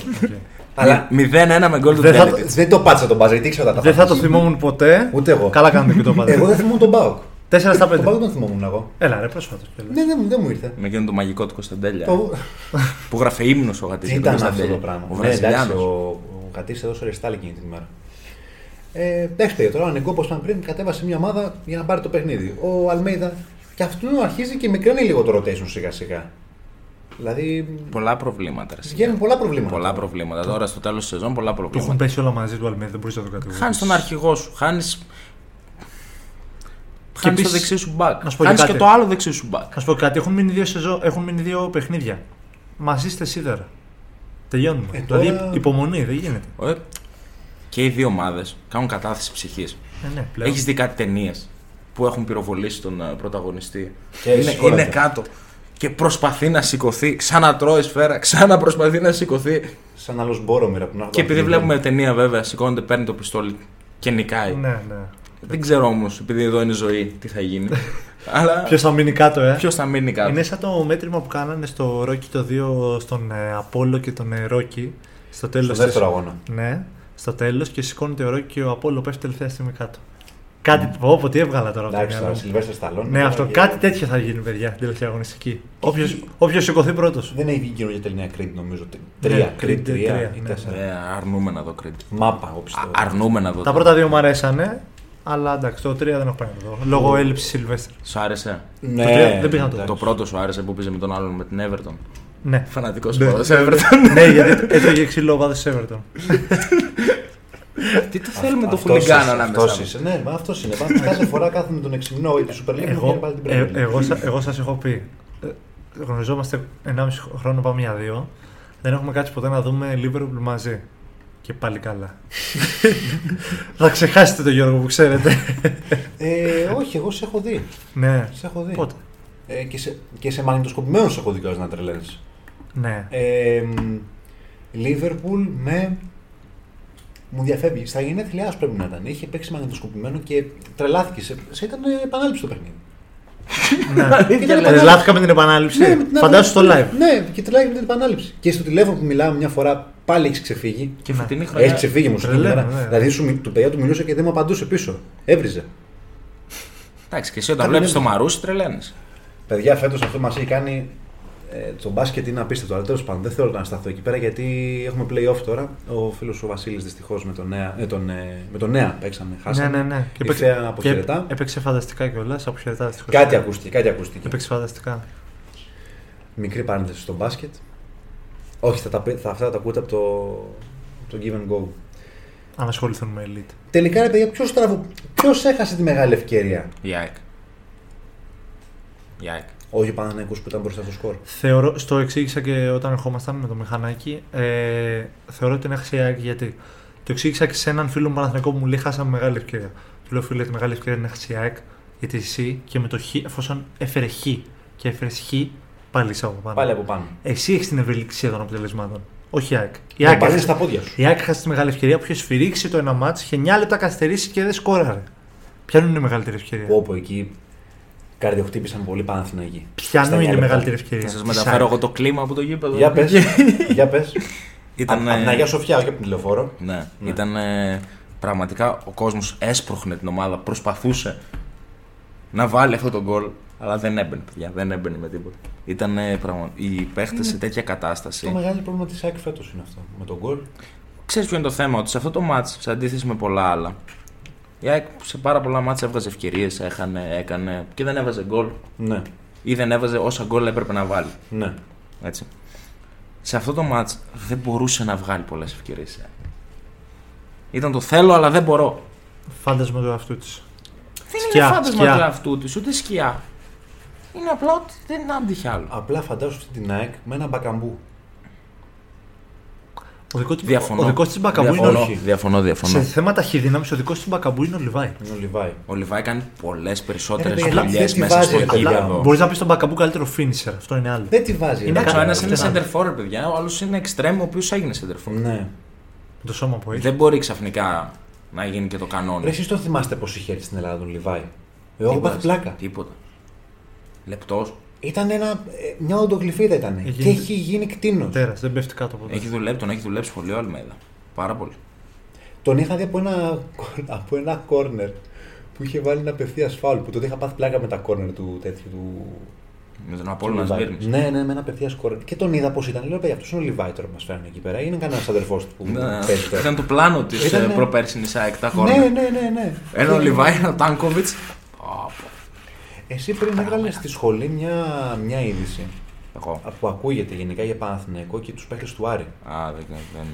Αλλά 0-1 με γκολ του Δεν θα Ντέλετιτ. δεν το πάτησα τον μπάζερ, γιατί ήξερα τα Δεν θα το φάσεις. θυμόμουν ποτέ. Ούτε εγώ. Καλά κάνετε και το Εγώ πάτε. δεν θυμόμουν τον Μπάουκ. 4 στα Τον 5. Μπάουκ δεν θυμόμουν εγώ. Έλα, ρε, πρόσφατο κιόλα. Ναι, δεν μου- δεν μου ήρθε. Με εκείνο το μαγικό του Κωνσταντέλια. Το- Που γράφε ύμνος ο Γατής. Τι ήταν αυτό το πράγμα. Ο Ναι, εντάξει, Βραζιλιάνος. ο, ο Γατής έδωσε ρεστάλ εκείνη την ημέρα. Ε, εντάξει, παιδιά, τώρα ο Νεγκό, όπω είπαμε πριν, κατέβασε μια ομάδα για να πάρει το παιχνίδι. Ο Αλμέιδα και αυτό αρχίζει και μικραίνει λίγο το rotation σιγά σιγά. Δηλαδή Πολλά προβλήματα. ρε. βγαίνουν πολλά προβλήματα. Πολλά προβλήματα. Τώρα στο τέλος της σεζόν πολλά Του έχουν προβλήματα. πέσει όλα μαζί του Αλμέδη, δεν μπορείς να το κατηγορήσεις. Χάνεις τον αρχηγό σου. Χάνει. Χάνεις το επίσης, δεξί σου μπακ. να σου πω και Χάνεις και κάτι. το άλλο δεξί σου μπακ. Να σου πω κάτι, έχουν μείνει δύο, σεζό, έχουν μείνει δύο παιχνίδια. Μαζί είστε σίδερα. Τελειώνουμε. Ε, τώρα- Δηλαδή υπομονή, δεν γίνεται. Ε, Και οι δύο ομάδες κάνουν κατάθεση ψυχής. Ε, ναι, πλέον. Έχεις δει κάτι ταινίες που έχουν πυροβολήσει τον ε, πρωταγωνιστή; Και είναι, σηκώνεται. είναι κάτω. Και προσπαθεί να σηκωθεί. Ξανατρώει σφαίρα. Ξανά προσπαθεί να σηκωθεί. Σαν άλλος Μπόρομιρα που να Και επειδή βλέπουμε ταινία βέβαια, σηκώνεται, παίρνει το πιστόλι και νικάει. Ναι, ναι. Δεν ξέρω όμως, επειδή εδώ είναι ζωή, τι θα γίνει. Αλλά Ποιος θα μείνει κάτω, ε; ποιος θα μείνει κάτω; Είναι σαν το μέτρημα που κάνανε στο Rocky το 2 στον ε, Απόλο και τον ε, Rocky. Στο τέλος. Στο δεύτερο αγώνα. Ναι, στο τέλος και σηκώνεται ο Rocky και ο Απόλο πέφτει τελευταία στιγμή κάτω. Κάτι. Πω, πω, τι έβγαλα τώρα από το Εντάξει, μυαλό ο μου. Σιλβέστερ Σταλόν. Ναι, αυτό. Κάτι τέτοιο θα γίνει, παιδιά, την τελευταία αγωνιστική. Όποιο σηκωθεί πρώτος. Δεν έχει βγει καινούργια ταινία Creed νομίζω. Ναι, Τρία. Creed, Creed, τρία τρία, ή ναι. τέσσερα. Ε, αρνούμε να δω Creed. Μάπα, εγώ Α, πιστεύω. αρνούμε να δω. Τα πρώτα δύο μου αρέσανε, αλλά εντάξει, το 3 δεν έχω πάει να το δω. Λόγω έλλειψης Σιλβέστερ. Σου άρεσε; Ναι, Το τρία δεν πήγα να το εντάξει. Το πρώτο σου άρεσε που πήγε με τον άλλον με την Everton; Ναι. Φανατικός Ναι. πόδο Everton. ναι, γιατί έτρωγε ξύλο ο Βάδε Everton. Τι το θέλουμε το Αυτός χουλιγκάνο είσαι, ανάμεσα. αυτός μας; είσαι. Ναι, μα αυτός είναι. Μα Κάθε φορά κάθομαι τον εξυμνό ή τη Super League και εγώ, πάλι την ε, Premier League. εγώ, σα- εγώ σας έχω πει, ε, γνωριζόμαστε 1,5 χρόνο πάμε για δύο, δεν έχουμε κάτσει ποτέ να δούμε Liverpool μαζί. Και πάλι καλά. Θα ξεχάσετε τον Γιώργο που ξέρετε. Ε, όχι, εγώ σε έχω δει. ναι. Σε έχω δει. Πότε; Ε, και σε, και σε μαγνητοσκοπημένους έχω δει κιόλας να τρελαίνεις. Ναι. Ε, Λίβερπουλ με. Μου διαφεύγει. Στα γενέθλιά σου πρέπει να ήταν. Είχε παίξει μαγνητοσκοπημένο και τρελάθηκε. Σε, σε ήταν επανάληψη το παιχνίδι. ναι. Ήταν επανάληψη. Τρελάθηκα με την επανάληψη. Ναι, με την Φαντάσου στο live. επανάληψη. Ναι, και τρελάθηκε με την επανάληψη. Και στο τηλέφωνο που μιλάμε μια φορά πάλι έχει ξεφύγει. Και Ναι. φετινή Έχει χρονιά. ξεφύγει μου σου Τρελαίνε, μέρα. ναι. Δηλαδή σου, του παιδιά του μιλούσε και δεν μου απαντούσε πίσω. Έβριζε. Εντάξει, και εσύ όταν Κάτι βλέπεις δεν- το μαρούσι τρελαίνεις. Παιδιά, φέτος αυτό μας έχει κάνει. Ε, το μπάσκετ είναι απίστευτο. Αλλά τέλος πάντων δεν θέλω να σταθώ εκεί πέρα γιατί έχουμε playoff τώρα. Ο φίλος ο Βασίλης δυστυχώς με τον Νέα. Ε, τον, ε, με τον Νέα παίξαμε. Ναι, Χάσαμε. ναι, ναι. Και Ήρθε να αποχαιρετά. και έπαιξε φανταστικά κιόλας. Αποχαιρετά δυστυχώς. Κάτι ακούστηκε, κάτι ακούστηκε. Έπαιξε φανταστικά. Μικρή παρένθεση στο μπάσκετ. Όχι, θα, τα, πει- θα, αυτά θα τα ακούτε από το, το give and go. Αν ασχοληθούν με elite. Τελικά, ρε παιδιά, ποιος ποιος έχασε τη μεγάλη ευκαιρία; Η ΑΕΚ. Η ΑΕΚ. Όχι ο Παναναϊκός που ήταν μπροστά στο σκορ. Θεωρώ, στο εξήγησα και όταν ερχόμασταν με το μηχανάκι. Ε, θεωρώ ότι την έχασε η ΑΕΚ γιατί. Το εξήγησα και σε έναν φίλο μου Παναθηναϊκό που μου λέει: Χάσαμε μεγάλη ευκαιρία. Του λέω: Φίλε, τη μεγάλη ευκαιρία την έχασε η ΑΕΚ. Γιατί εσύ και με το Χ, εφόσον έφερε Χ και έφερες Χ, πάλι είσαι από πάνω. Πάλι από πάνω. Εσύ έχεις την ευελιξία των αποτελεσμάτων. Όχι η ΑΕΚ. Η Η ΑΕΚ, ΑΕΚ έχασε- στα πόδια σου. η ΑΕΚ έχασε τη μεγάλη ευκαιρία που είχες σφυρίξει το ένα μάτς, είχε 9 λεπτά καθυστερήσει και δεν σκόραρε. Ποια είναι η μεγαλύτερη ευκαιρία; Όπου εκεί καρδιοχτύπησαν πολύ Παναθηναϊκοί. Ποια Στα είναι η νιά λεπτά. μεγαλύτερη ευκαιρία. Θα σας Της μεταφέρω ΑΕΚ. εγώ το κλίμα από το γήπεδο. Για πες, για πες. Ήταν, Από την ε, Αγία Σοφιά, όχι από την τηλεφόρο. Ναι, Ναι. ήταν ε, πραγματικά ο κόσμος έσπροχνε την ομάδα, προσπαθούσε να βάλει αυτό το γκολ, αλλά δεν έμπαινε, παιδιά. Δεν έμπαινε με τίποτα. Ήταν ε, πραγμα... οι παίχτες σε τέτοια Το κατάσταση. μεγάλο πρόβλημα της ΑΕΚ φέτος είναι αυτό. Με τον γκολ. Ξέρεις ποιο είναι το θέμα, ότι σε αυτό το μάτς, σε αντίθεση με πολλά άλλα, η ΑΕΚ σε πάρα πολλά μάτς έβγαζε ευκαιρίες, έχανε, έκανε και δεν έβαζε γκολ Ναι, ή δεν έβαζε όσα γκολ έπρεπε να βάλει. ναι. Έτσι. Σε αυτό το μάτς δεν μπορούσε να βγάλει πολλές ευκαιρίες. Ήταν το θέλω, αλλά δεν μπορώ. Φάντασμα του εαυτού της. Δεν Σκιά, είναι φάντασμα σκιά. του εαυτού της, ούτε σκιά. Είναι απλά ότι δεν άντυχε άλλο. Απλά φαντάζομαι αυτή την ΑΕΚ με ένα μπακαμπού. Ο δικό της, Διαφωνώ. ο δικός της Μπακαμπού είναι Διαφωνώ, ο- όχι. διαφωνώ, διαφωνώ. Σε θέματα χειδυνάμεις ο δικός της Μπακαμπού είναι ο Λιβάη. Είναι ο Λιβάη. Ο Λιβάη κάνει πολλές περισσότερες Ε, ρε, παιδιά, δουλειές δεν τη μέσα βάζει, στο ρε, παιδιά. γήπεδο. Μπορείς να πεις τον Μπακαμπού καλύτερο finisher, αυτό είναι άλλο. Δεν τη βάζει. Είναι ρε. Εντάξει, ο ένα αυτό είναι είναι center forward, παιδιά. Ο άλλος είναι extreme, ο οποίος έγινε center forward. Ναι. Με το σώμα που έχει. Δεν μπορεί ξαφνικά να γίνει και το Ρε, κανόνι. εσείς το θυμάστε πώς είχε έρθει στην Ελλάδα τον Λιβάη. Εγώ έχω πάθει πλάκα. Τίποτα. Λεπτός. Ήταν ένα, ε, μια οντογλυφίδα ήταν. Έχει Και γίνει- έχει γίνει κτίνος. Τέρας, δεν πέφτει κάτω από Έχει δουλέψει, τον έχει δουλέψει πολύ ο Αλμέδα. Πάρα πολύ. Τον είχα δει από ένα, από ένα corner που είχε βάλει ένα απευθεία φάουλ. Που τότε είχα πάθει πλάκα με τα corner του τέτοιου του. Με τον του Απόλλωνα Λιβάη. Σμύρνης. Ναι, ναι, με ένα απευθεία corner. Και τον είδα πώς ήταν. Λέω, παιδιά, αυτός είναι ο Λιβάη τώρα που μας φέρνει εκεί πέρα. Είναι κανένας αδερφός του που Ναι, παίζει τώρα. Ήταν το πλάνο της Ήταν- προπέρσινης ΑΕΚ τα Ναι, χώρα. ναι, ναι, ναι. Ένα ο Και- Λιβάι, ένα ο Τάνκοβιτς. Εσύ πριν έβγαλες στη σχολή μια, μια είδηση Εγώ. που ακούγεται γενικά για Παναθηναϊκό και τους παίχτες του Άρη. Α, δεν, δεν...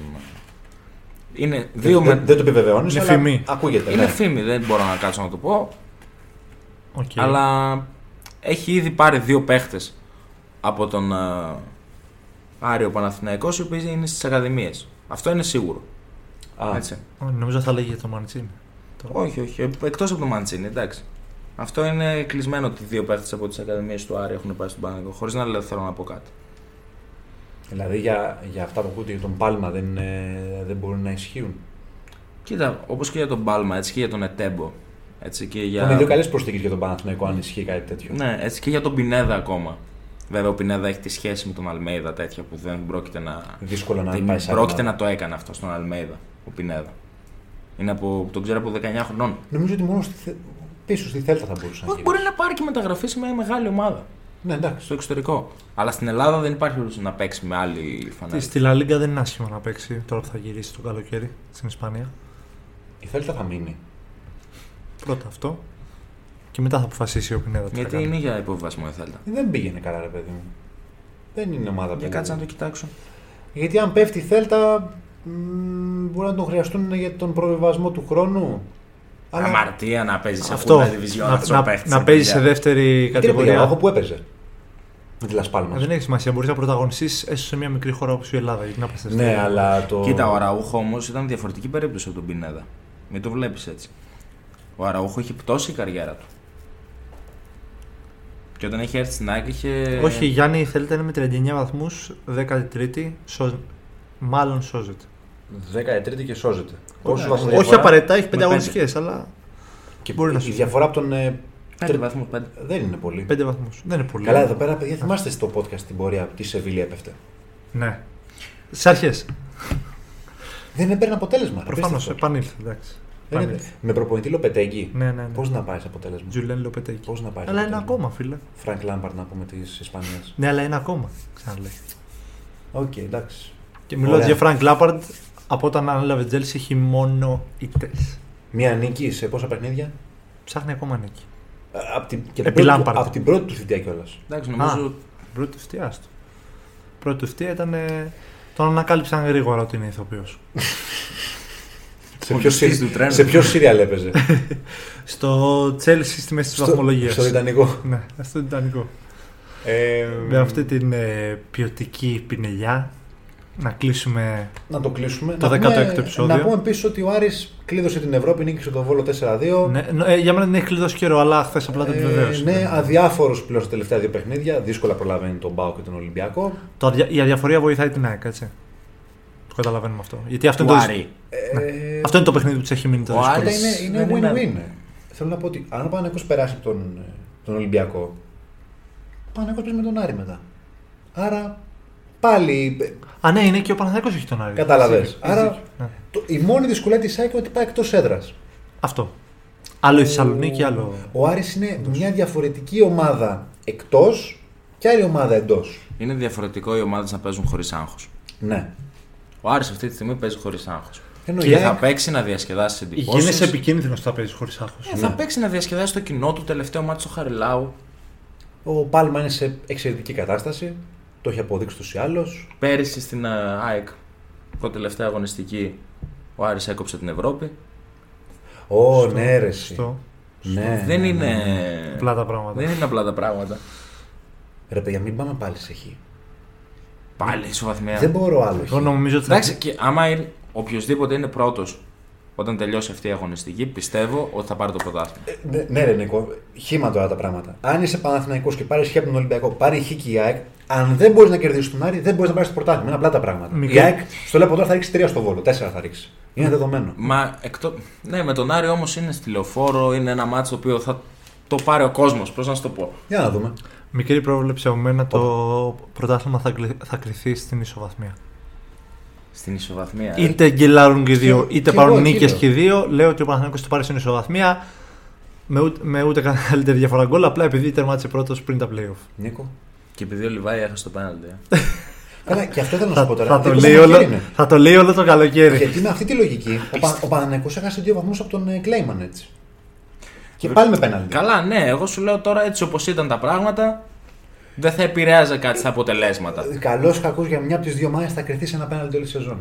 Είναι δύο δεν, με... δεν το επιβεβαιώνεις. Είναι φήμη. Ακούγεται. Είναι ναι. φήμη, δεν μπορώ να κάτσω να το πω. Οκ. Αλλά έχει ήδη πάρει δύο παίχτες από τον ε, Άριο Παναθηναϊκός, οι οποίοι είναι στις Ακαδημίες. Αυτό είναι σίγουρο. Α, Έτσι. Ω, Νομίζω θα λέγει για το Μαντσίνη. Τώρα. Όχι, όχι. Εκτός από το Μαντσίνη, εντάξει. Αυτό είναι κλεισμένο ότι δύο παίχτες από τις Ακαδημίες του Άρη έχουν πάει στον Παναθηναϊκό. Χωρίς να λέω, θέλω να πω κάτι. Δηλαδή για, για αυτά που ακούγεται για τον Πάλμα δεν, είναι- δεν μπορούν να ισχύουν; Κοίτα, όπως και για τον Μπάλμα, έτσι και για τον Ετέμπο. Έτσι και για... Είναι δύο καλές προσθήκες για τον Παναθηναϊκό αν ισχύει κάτι τέτοιο. Ναι, έτσι και για τον Πινέδα ακόμα. Βέβαια, ο Πινέδα έχει τη σχέση με τον Αλμέιδα τέτοια που δεν πρόκειται να. Δύσκολο να δεν πάει σε πρόκειται άλλη να το έκανε αυτό στον Αλμέιδα, ο Πινέδα. Είναι από, τον ξέρω από 19 χρονών. Νομίζω ότι μόνο στη, Θε- πίσω στη Θέλτα θα μπορούσε να Όχι, γίνει. μπορεί να πάρει και μεταγραφή σε μια μεγάλη ομάδα Ναι, εντάξει. στο εξωτερικό. Αλλά στην Ελλάδα δεν υπάρχει περίπτωση να παίξει με άλλη Στη- φανέλα. Στη Λα Λίγκα δεν είναι άσχημο να παίξει τώρα που θα γυρίσει το καλοκαίρι στην Ισπανία. Η Θέλτα θα μείνει. Πρώτα αυτό. Και μετά θα αποφασίσει ο Πινέδα. τι θα Γιατί κάνει. είναι για υποβιβασμό η Θέλτα. Δεν πήγαινε καλά, ρε παιδί μου. Δεν είναι ομάδα Για που- κάτσε να το κοιτάξω. Γιατί αν πέφτει η Θέλτα, μ, μπορεί να τον χρειαστούν για τον προβιβασμό του χρόνου. Αμαρτία να παίζεις σε Αυτό. αυτό. Division Να, αυτός ο να, παίχτης, να ρε παίζεις παιδιά. σε δεύτερη Τι ρε παιδιά, κατηγορία. εγώ που έπαιζε. Με τη Λασπάλμα. Ε, Δεν έχει σημασία. Μπορείς να πρωταγωνιστείς έστω σε μια μικρή χώρα όπως η Ελλάδα. Γιατί να πας σε Ναι, δεύτερη. αλλά το. Κοίτα, ο Αραούχο όμως ήταν διαφορετική περίπτωση από τον Πινέδα. Μην το βλέπεις έτσι. Ο Αραούχο έχει πτώσει η καριέρα του. Και όταν έχει έρθει στην ΑΕΚ είχε. Όχι, η Γιάννη θέλετε είναι με 39 βαθμούς, 13η. Σω... Μάλλον σώζεται. 13η και σώζεται. Ωραία. Πόσους βαθμούς Όχι διαφορά; απαραίτητα, έχει 5 πέντε. αγωνιστικές, αλλά Και Μπορεί να η σου- διαφορά από τον. ε, Πέντε τρι- βαθμούς, πέντε. Δεν είναι πολύ. 5 βαθμούς. Δεν είναι πολύ. Καλά, εδώ πέρα, παιδιά, θυμάστε στο podcast την πορεία τη Σεβίλη έπεφτε. Ναι. Στις αρχές. Δεν έπαιρνε αποτέλεσμα. Προφανώς απίστευτο. επανήλθε. Εντάξει. Δεν έπαιρνε. Με προπονητή Λοπετέγκη. Ναι, ναι, ναι. Πώς να πάει σε αποτέλεσμα; Τζουλέν Λοπετέγκι. Πώς να πάει σε Αλλά είναι αποτέλεσμα; ακόμα, φίλε. Φρανκ Λάμπαρντ να πούμε της Ισπανίας. Ναι, αλλά είναι ακόμα. Ξαναλέει. Οκ, εντάξει. Και μιλώντας Ωραία. για Φρανκ Λάμπαρντ, από όταν ανέλαβε Τσέλσι έχει μόνο ήττες. Μία νίκη σε πόσα παιχνίδια; Ψάχνει ακόμα νίκη. Από την, και Επί την, πρώτη, Lampard. απ' την πρώτη του θητεία κιόλας. Εντάξει, νομίζω. Πρώτη του θητεία του. Πρώτη του θητεία ήταν. ε, Τον ανακάλυψαν γρήγορα ότι είναι ηθοποιός. Σε Ο ποιο διευθυντής του τρένου. σε ποιο σύριαλ έπαιζε; Στο Τσέλσι στη μέση της Στο- βαθμολογίας. Στο Ιτανικό. Ναι, στο Ιτανικό. Ε, Με αυτή την ε, ποιοτική πινελιά να κλείσουμε. Να το κλείσουμε. Το Να πούμε- 16ο επεισόδιο. Να πούμε επίσης ότι ο Άρης κλείδωσε την Ευρώπη, νίκησε τον Βόλο 4-2. Ναι, νο- ε, για μένα δεν έχει κλειδώσει καιρό, αλλά χθες απλά το επιβεβαίωσε. ναι, αδιάφορος πλέον στα τελευταία δύο παιχνίδια. Δύσκολα προλαβαίνει τον Μπάου και τον Ολυμπιακό. Το αδια- η αδιαφορία βοηθάει την ΑΕΚ, έτσι. Το καταλαβαίνουμε αυτό. Γιατί αυτό, Του είναι το, Άρη. Ε, αυτό είναι το παιχνίδι που τη έχει μείνει το Ο δύσκολο. Κοίτα, Άρης είναι, δεν είναι είναι- win-win. Θέλω να πω ότι αν ο Παναγιώτο περάσει από τον, τον Ολυμπιακό, ο Παναγιώτο παίζει με τον Άρη μετά. Άρα πάλι Α, ναι, είναι και ο Παναθηναϊκός έχει τον Άρη. κατάλαβες. Έχεις Άρα δίκιο. Ναι. το, η μόνη δυσκολία της ΑΕΚ είναι ότι πάει εκτός έδρας. Αυτό. Άλλο η Θεσσαλονίκη, άλλο. Ο Άρης είναι μια διαφορετική ομάδα εκτός και άλλη ομάδα εντός. Είναι διαφορετικό οι ομάδες να παίζουν χωρίς άγχος. Ναι. Ο Άρης αυτή τη στιγμή παίζει χωρίς άγχος. Ενώ Και η θα ΑΕΚ, παίξει να διασκεδάσει εντυπώσεις. Γίνεσαι επικίνδυνος θα παίζεις χωρίς άγχος. Ε, θα παίξει να διασκεδάσει το κοινό του τελευταίο μάτι στο Χαριλάου. ο Πάλμα είναι σε εξαιρετική κατάσταση. Το έχει αποδείξει ούτω ή άλλω. Πέρυσι στην ε, ΑΕΚ, το τελευταία αγωνιστική, ο Άρης έκοψε την Ευρώπη. Ω, Στο- ναι, ρε. εσύ. Στο. Ναι, δεν ναι, είναι. ναι, ναι. Απλά τα πράγματα. Δεν είναι απλά τα πράγματα. Ρε παιδιά, μην πάμε πάλι σε χ. Πάλι ισοβαθμία. Δεν μπορώ άλλο. Εγώ νομίζω ότι θα- Εντάξει, και άμα είναι- οποιοδήποτε είναι πρώτος όταν τελειώσει αυτή η αγωνιστική, πιστεύω ότι θα πάρει το πρωτάθλημα. Ε, ναι, ναι, ρε Νίκο, χήμα τώρα τα πράγματα. Αν είσαι Παναθηναϊκός και πάρεις χ από τον Ολυμπιακό, πάρει χ και η ΑΕΚ, αν δεν μπορείς να κερδίσεις τον Άρη, δεν μπορείς να πάρεις το πρωτάθλημα. Είναι απλά τα πράγματα. Μικρή- Η ΑΕΚ, στο λέω από τώρα, θα ρίξει 3 στο βόλο, 4 θα ρίξει. Είναι δεδομένο. Μα εκτό... Ναι, με τον Άρη όμως είναι στη λεωφόρο, είναι ένα μάτσο το οποίο θα το πάρει ο κόσμος. Πώς να σου το πω; Για να δούμε. Μικρή πρόβλεψη από μένα το πρωτάθλημα θα, κλει- θα κρυθεί στην ισοβαθμία. Στην ισοβαθμία. Είτε γκελάρουν και οι δύο, Και- είτε και πάρουν εγώ νίκες εκεί και οι δύο. Λέω ότι ο Παναθηναϊκός το πάρει στην ισοβαθμία με ούτε, με ούτε καλύτερη διαφορά γκολ, απλά επειδή τερμάτισε πρώτος πριν τα playoff. Νίκο; Και επειδή ο Λιβάη έχασε το πέναλτι. ε. Καλά, και αυτό θέλω να σου Θα, πω τώρα. θα, το Δίκος λέει μου όλο, είναι. θα το λέει όλο το καλοκαίρι. Γιατί με αυτή τη λογική ο, Πα, ο Παναθηναϊκός έχασε δύο βαθμούς από τον ε, Κλέιμαν έτσι. Και πάλι με πέναλτι. Καλά, ναι, εγώ σου λέω τώρα έτσι όπως ήταν τα πράγματα, δεν θα επηρέαζε κάτι στα αποτελέσματα. Καλό ή κακό για μια από τις δύο ομάδε θα κρυθείς σε ένα πέναλτι όλη τη σεζόν.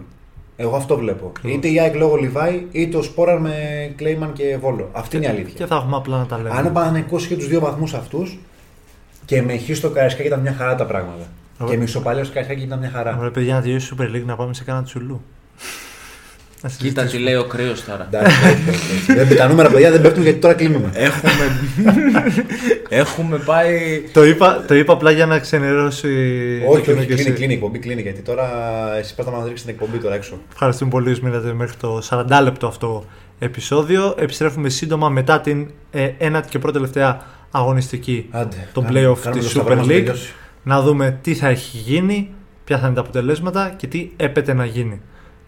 Εγώ αυτό βλέπω. Είτε η ΑΕΚ λόγω Λιβάη, είτε ο Σπόραρ με Κλέιμαν και Βόλο. Αυτή είναι η αλήθεια. Και θα έχουμε απλά να τα λέμε. Αν ο Παναθηναϊκός είχε τους δύο βαθμούς αυτούς και με χ στο Καραϊσκάκι ήταν μια χαρά τα πράγματα. Ωραία. Και με ισοπαλία στο Καραϊσκάκι ήταν μια χαρά. Ωραία, παιδιά, να τελειώσει η Super League να πάμε σε κάνα τσουλού. Να Κοίτα συζητήσουμε. τι λέει ο κρύος τώρα. Εντάξει, όχι, όχι, όχι. Δεν- Τα νούμερα παιδιά δεν πέφτουν γιατί τώρα κλείνουμε. Έχουμε, έχουμε πάει. Το είπα, το είπα απλά για να ξενερώσει. όχι, εκείνο όχι, και κλείνει, εσύ. κλείνει η εκπομπή, κλείνει. Γιατί τώρα εσύ πας να μας ρίξεις την εκπομπή τώρα έξω. Ευχαριστούμε πολύ που μείνατε μέχρι το 40 λεπτό αυτό επεισόδιο. Επιστρέφουμε σύντομα μετά την ε, ένατη και πρώτη τελευταία αγωνιστική Άντε. το κάνουμε- playoff κάνουμε της το σταυρό Super μας να League. τελειώσει. Να δούμε τι θα έχει γίνει, ποια θα είναι τα αποτελέσματα και τι έπεται να γίνει.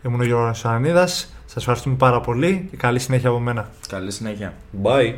Ήμουν ο Γιώργος Ανίδας. Σας ευχαριστούμε πάρα πολύ και καλή συνέχεια από μένα. Καλή συνέχεια. Bye.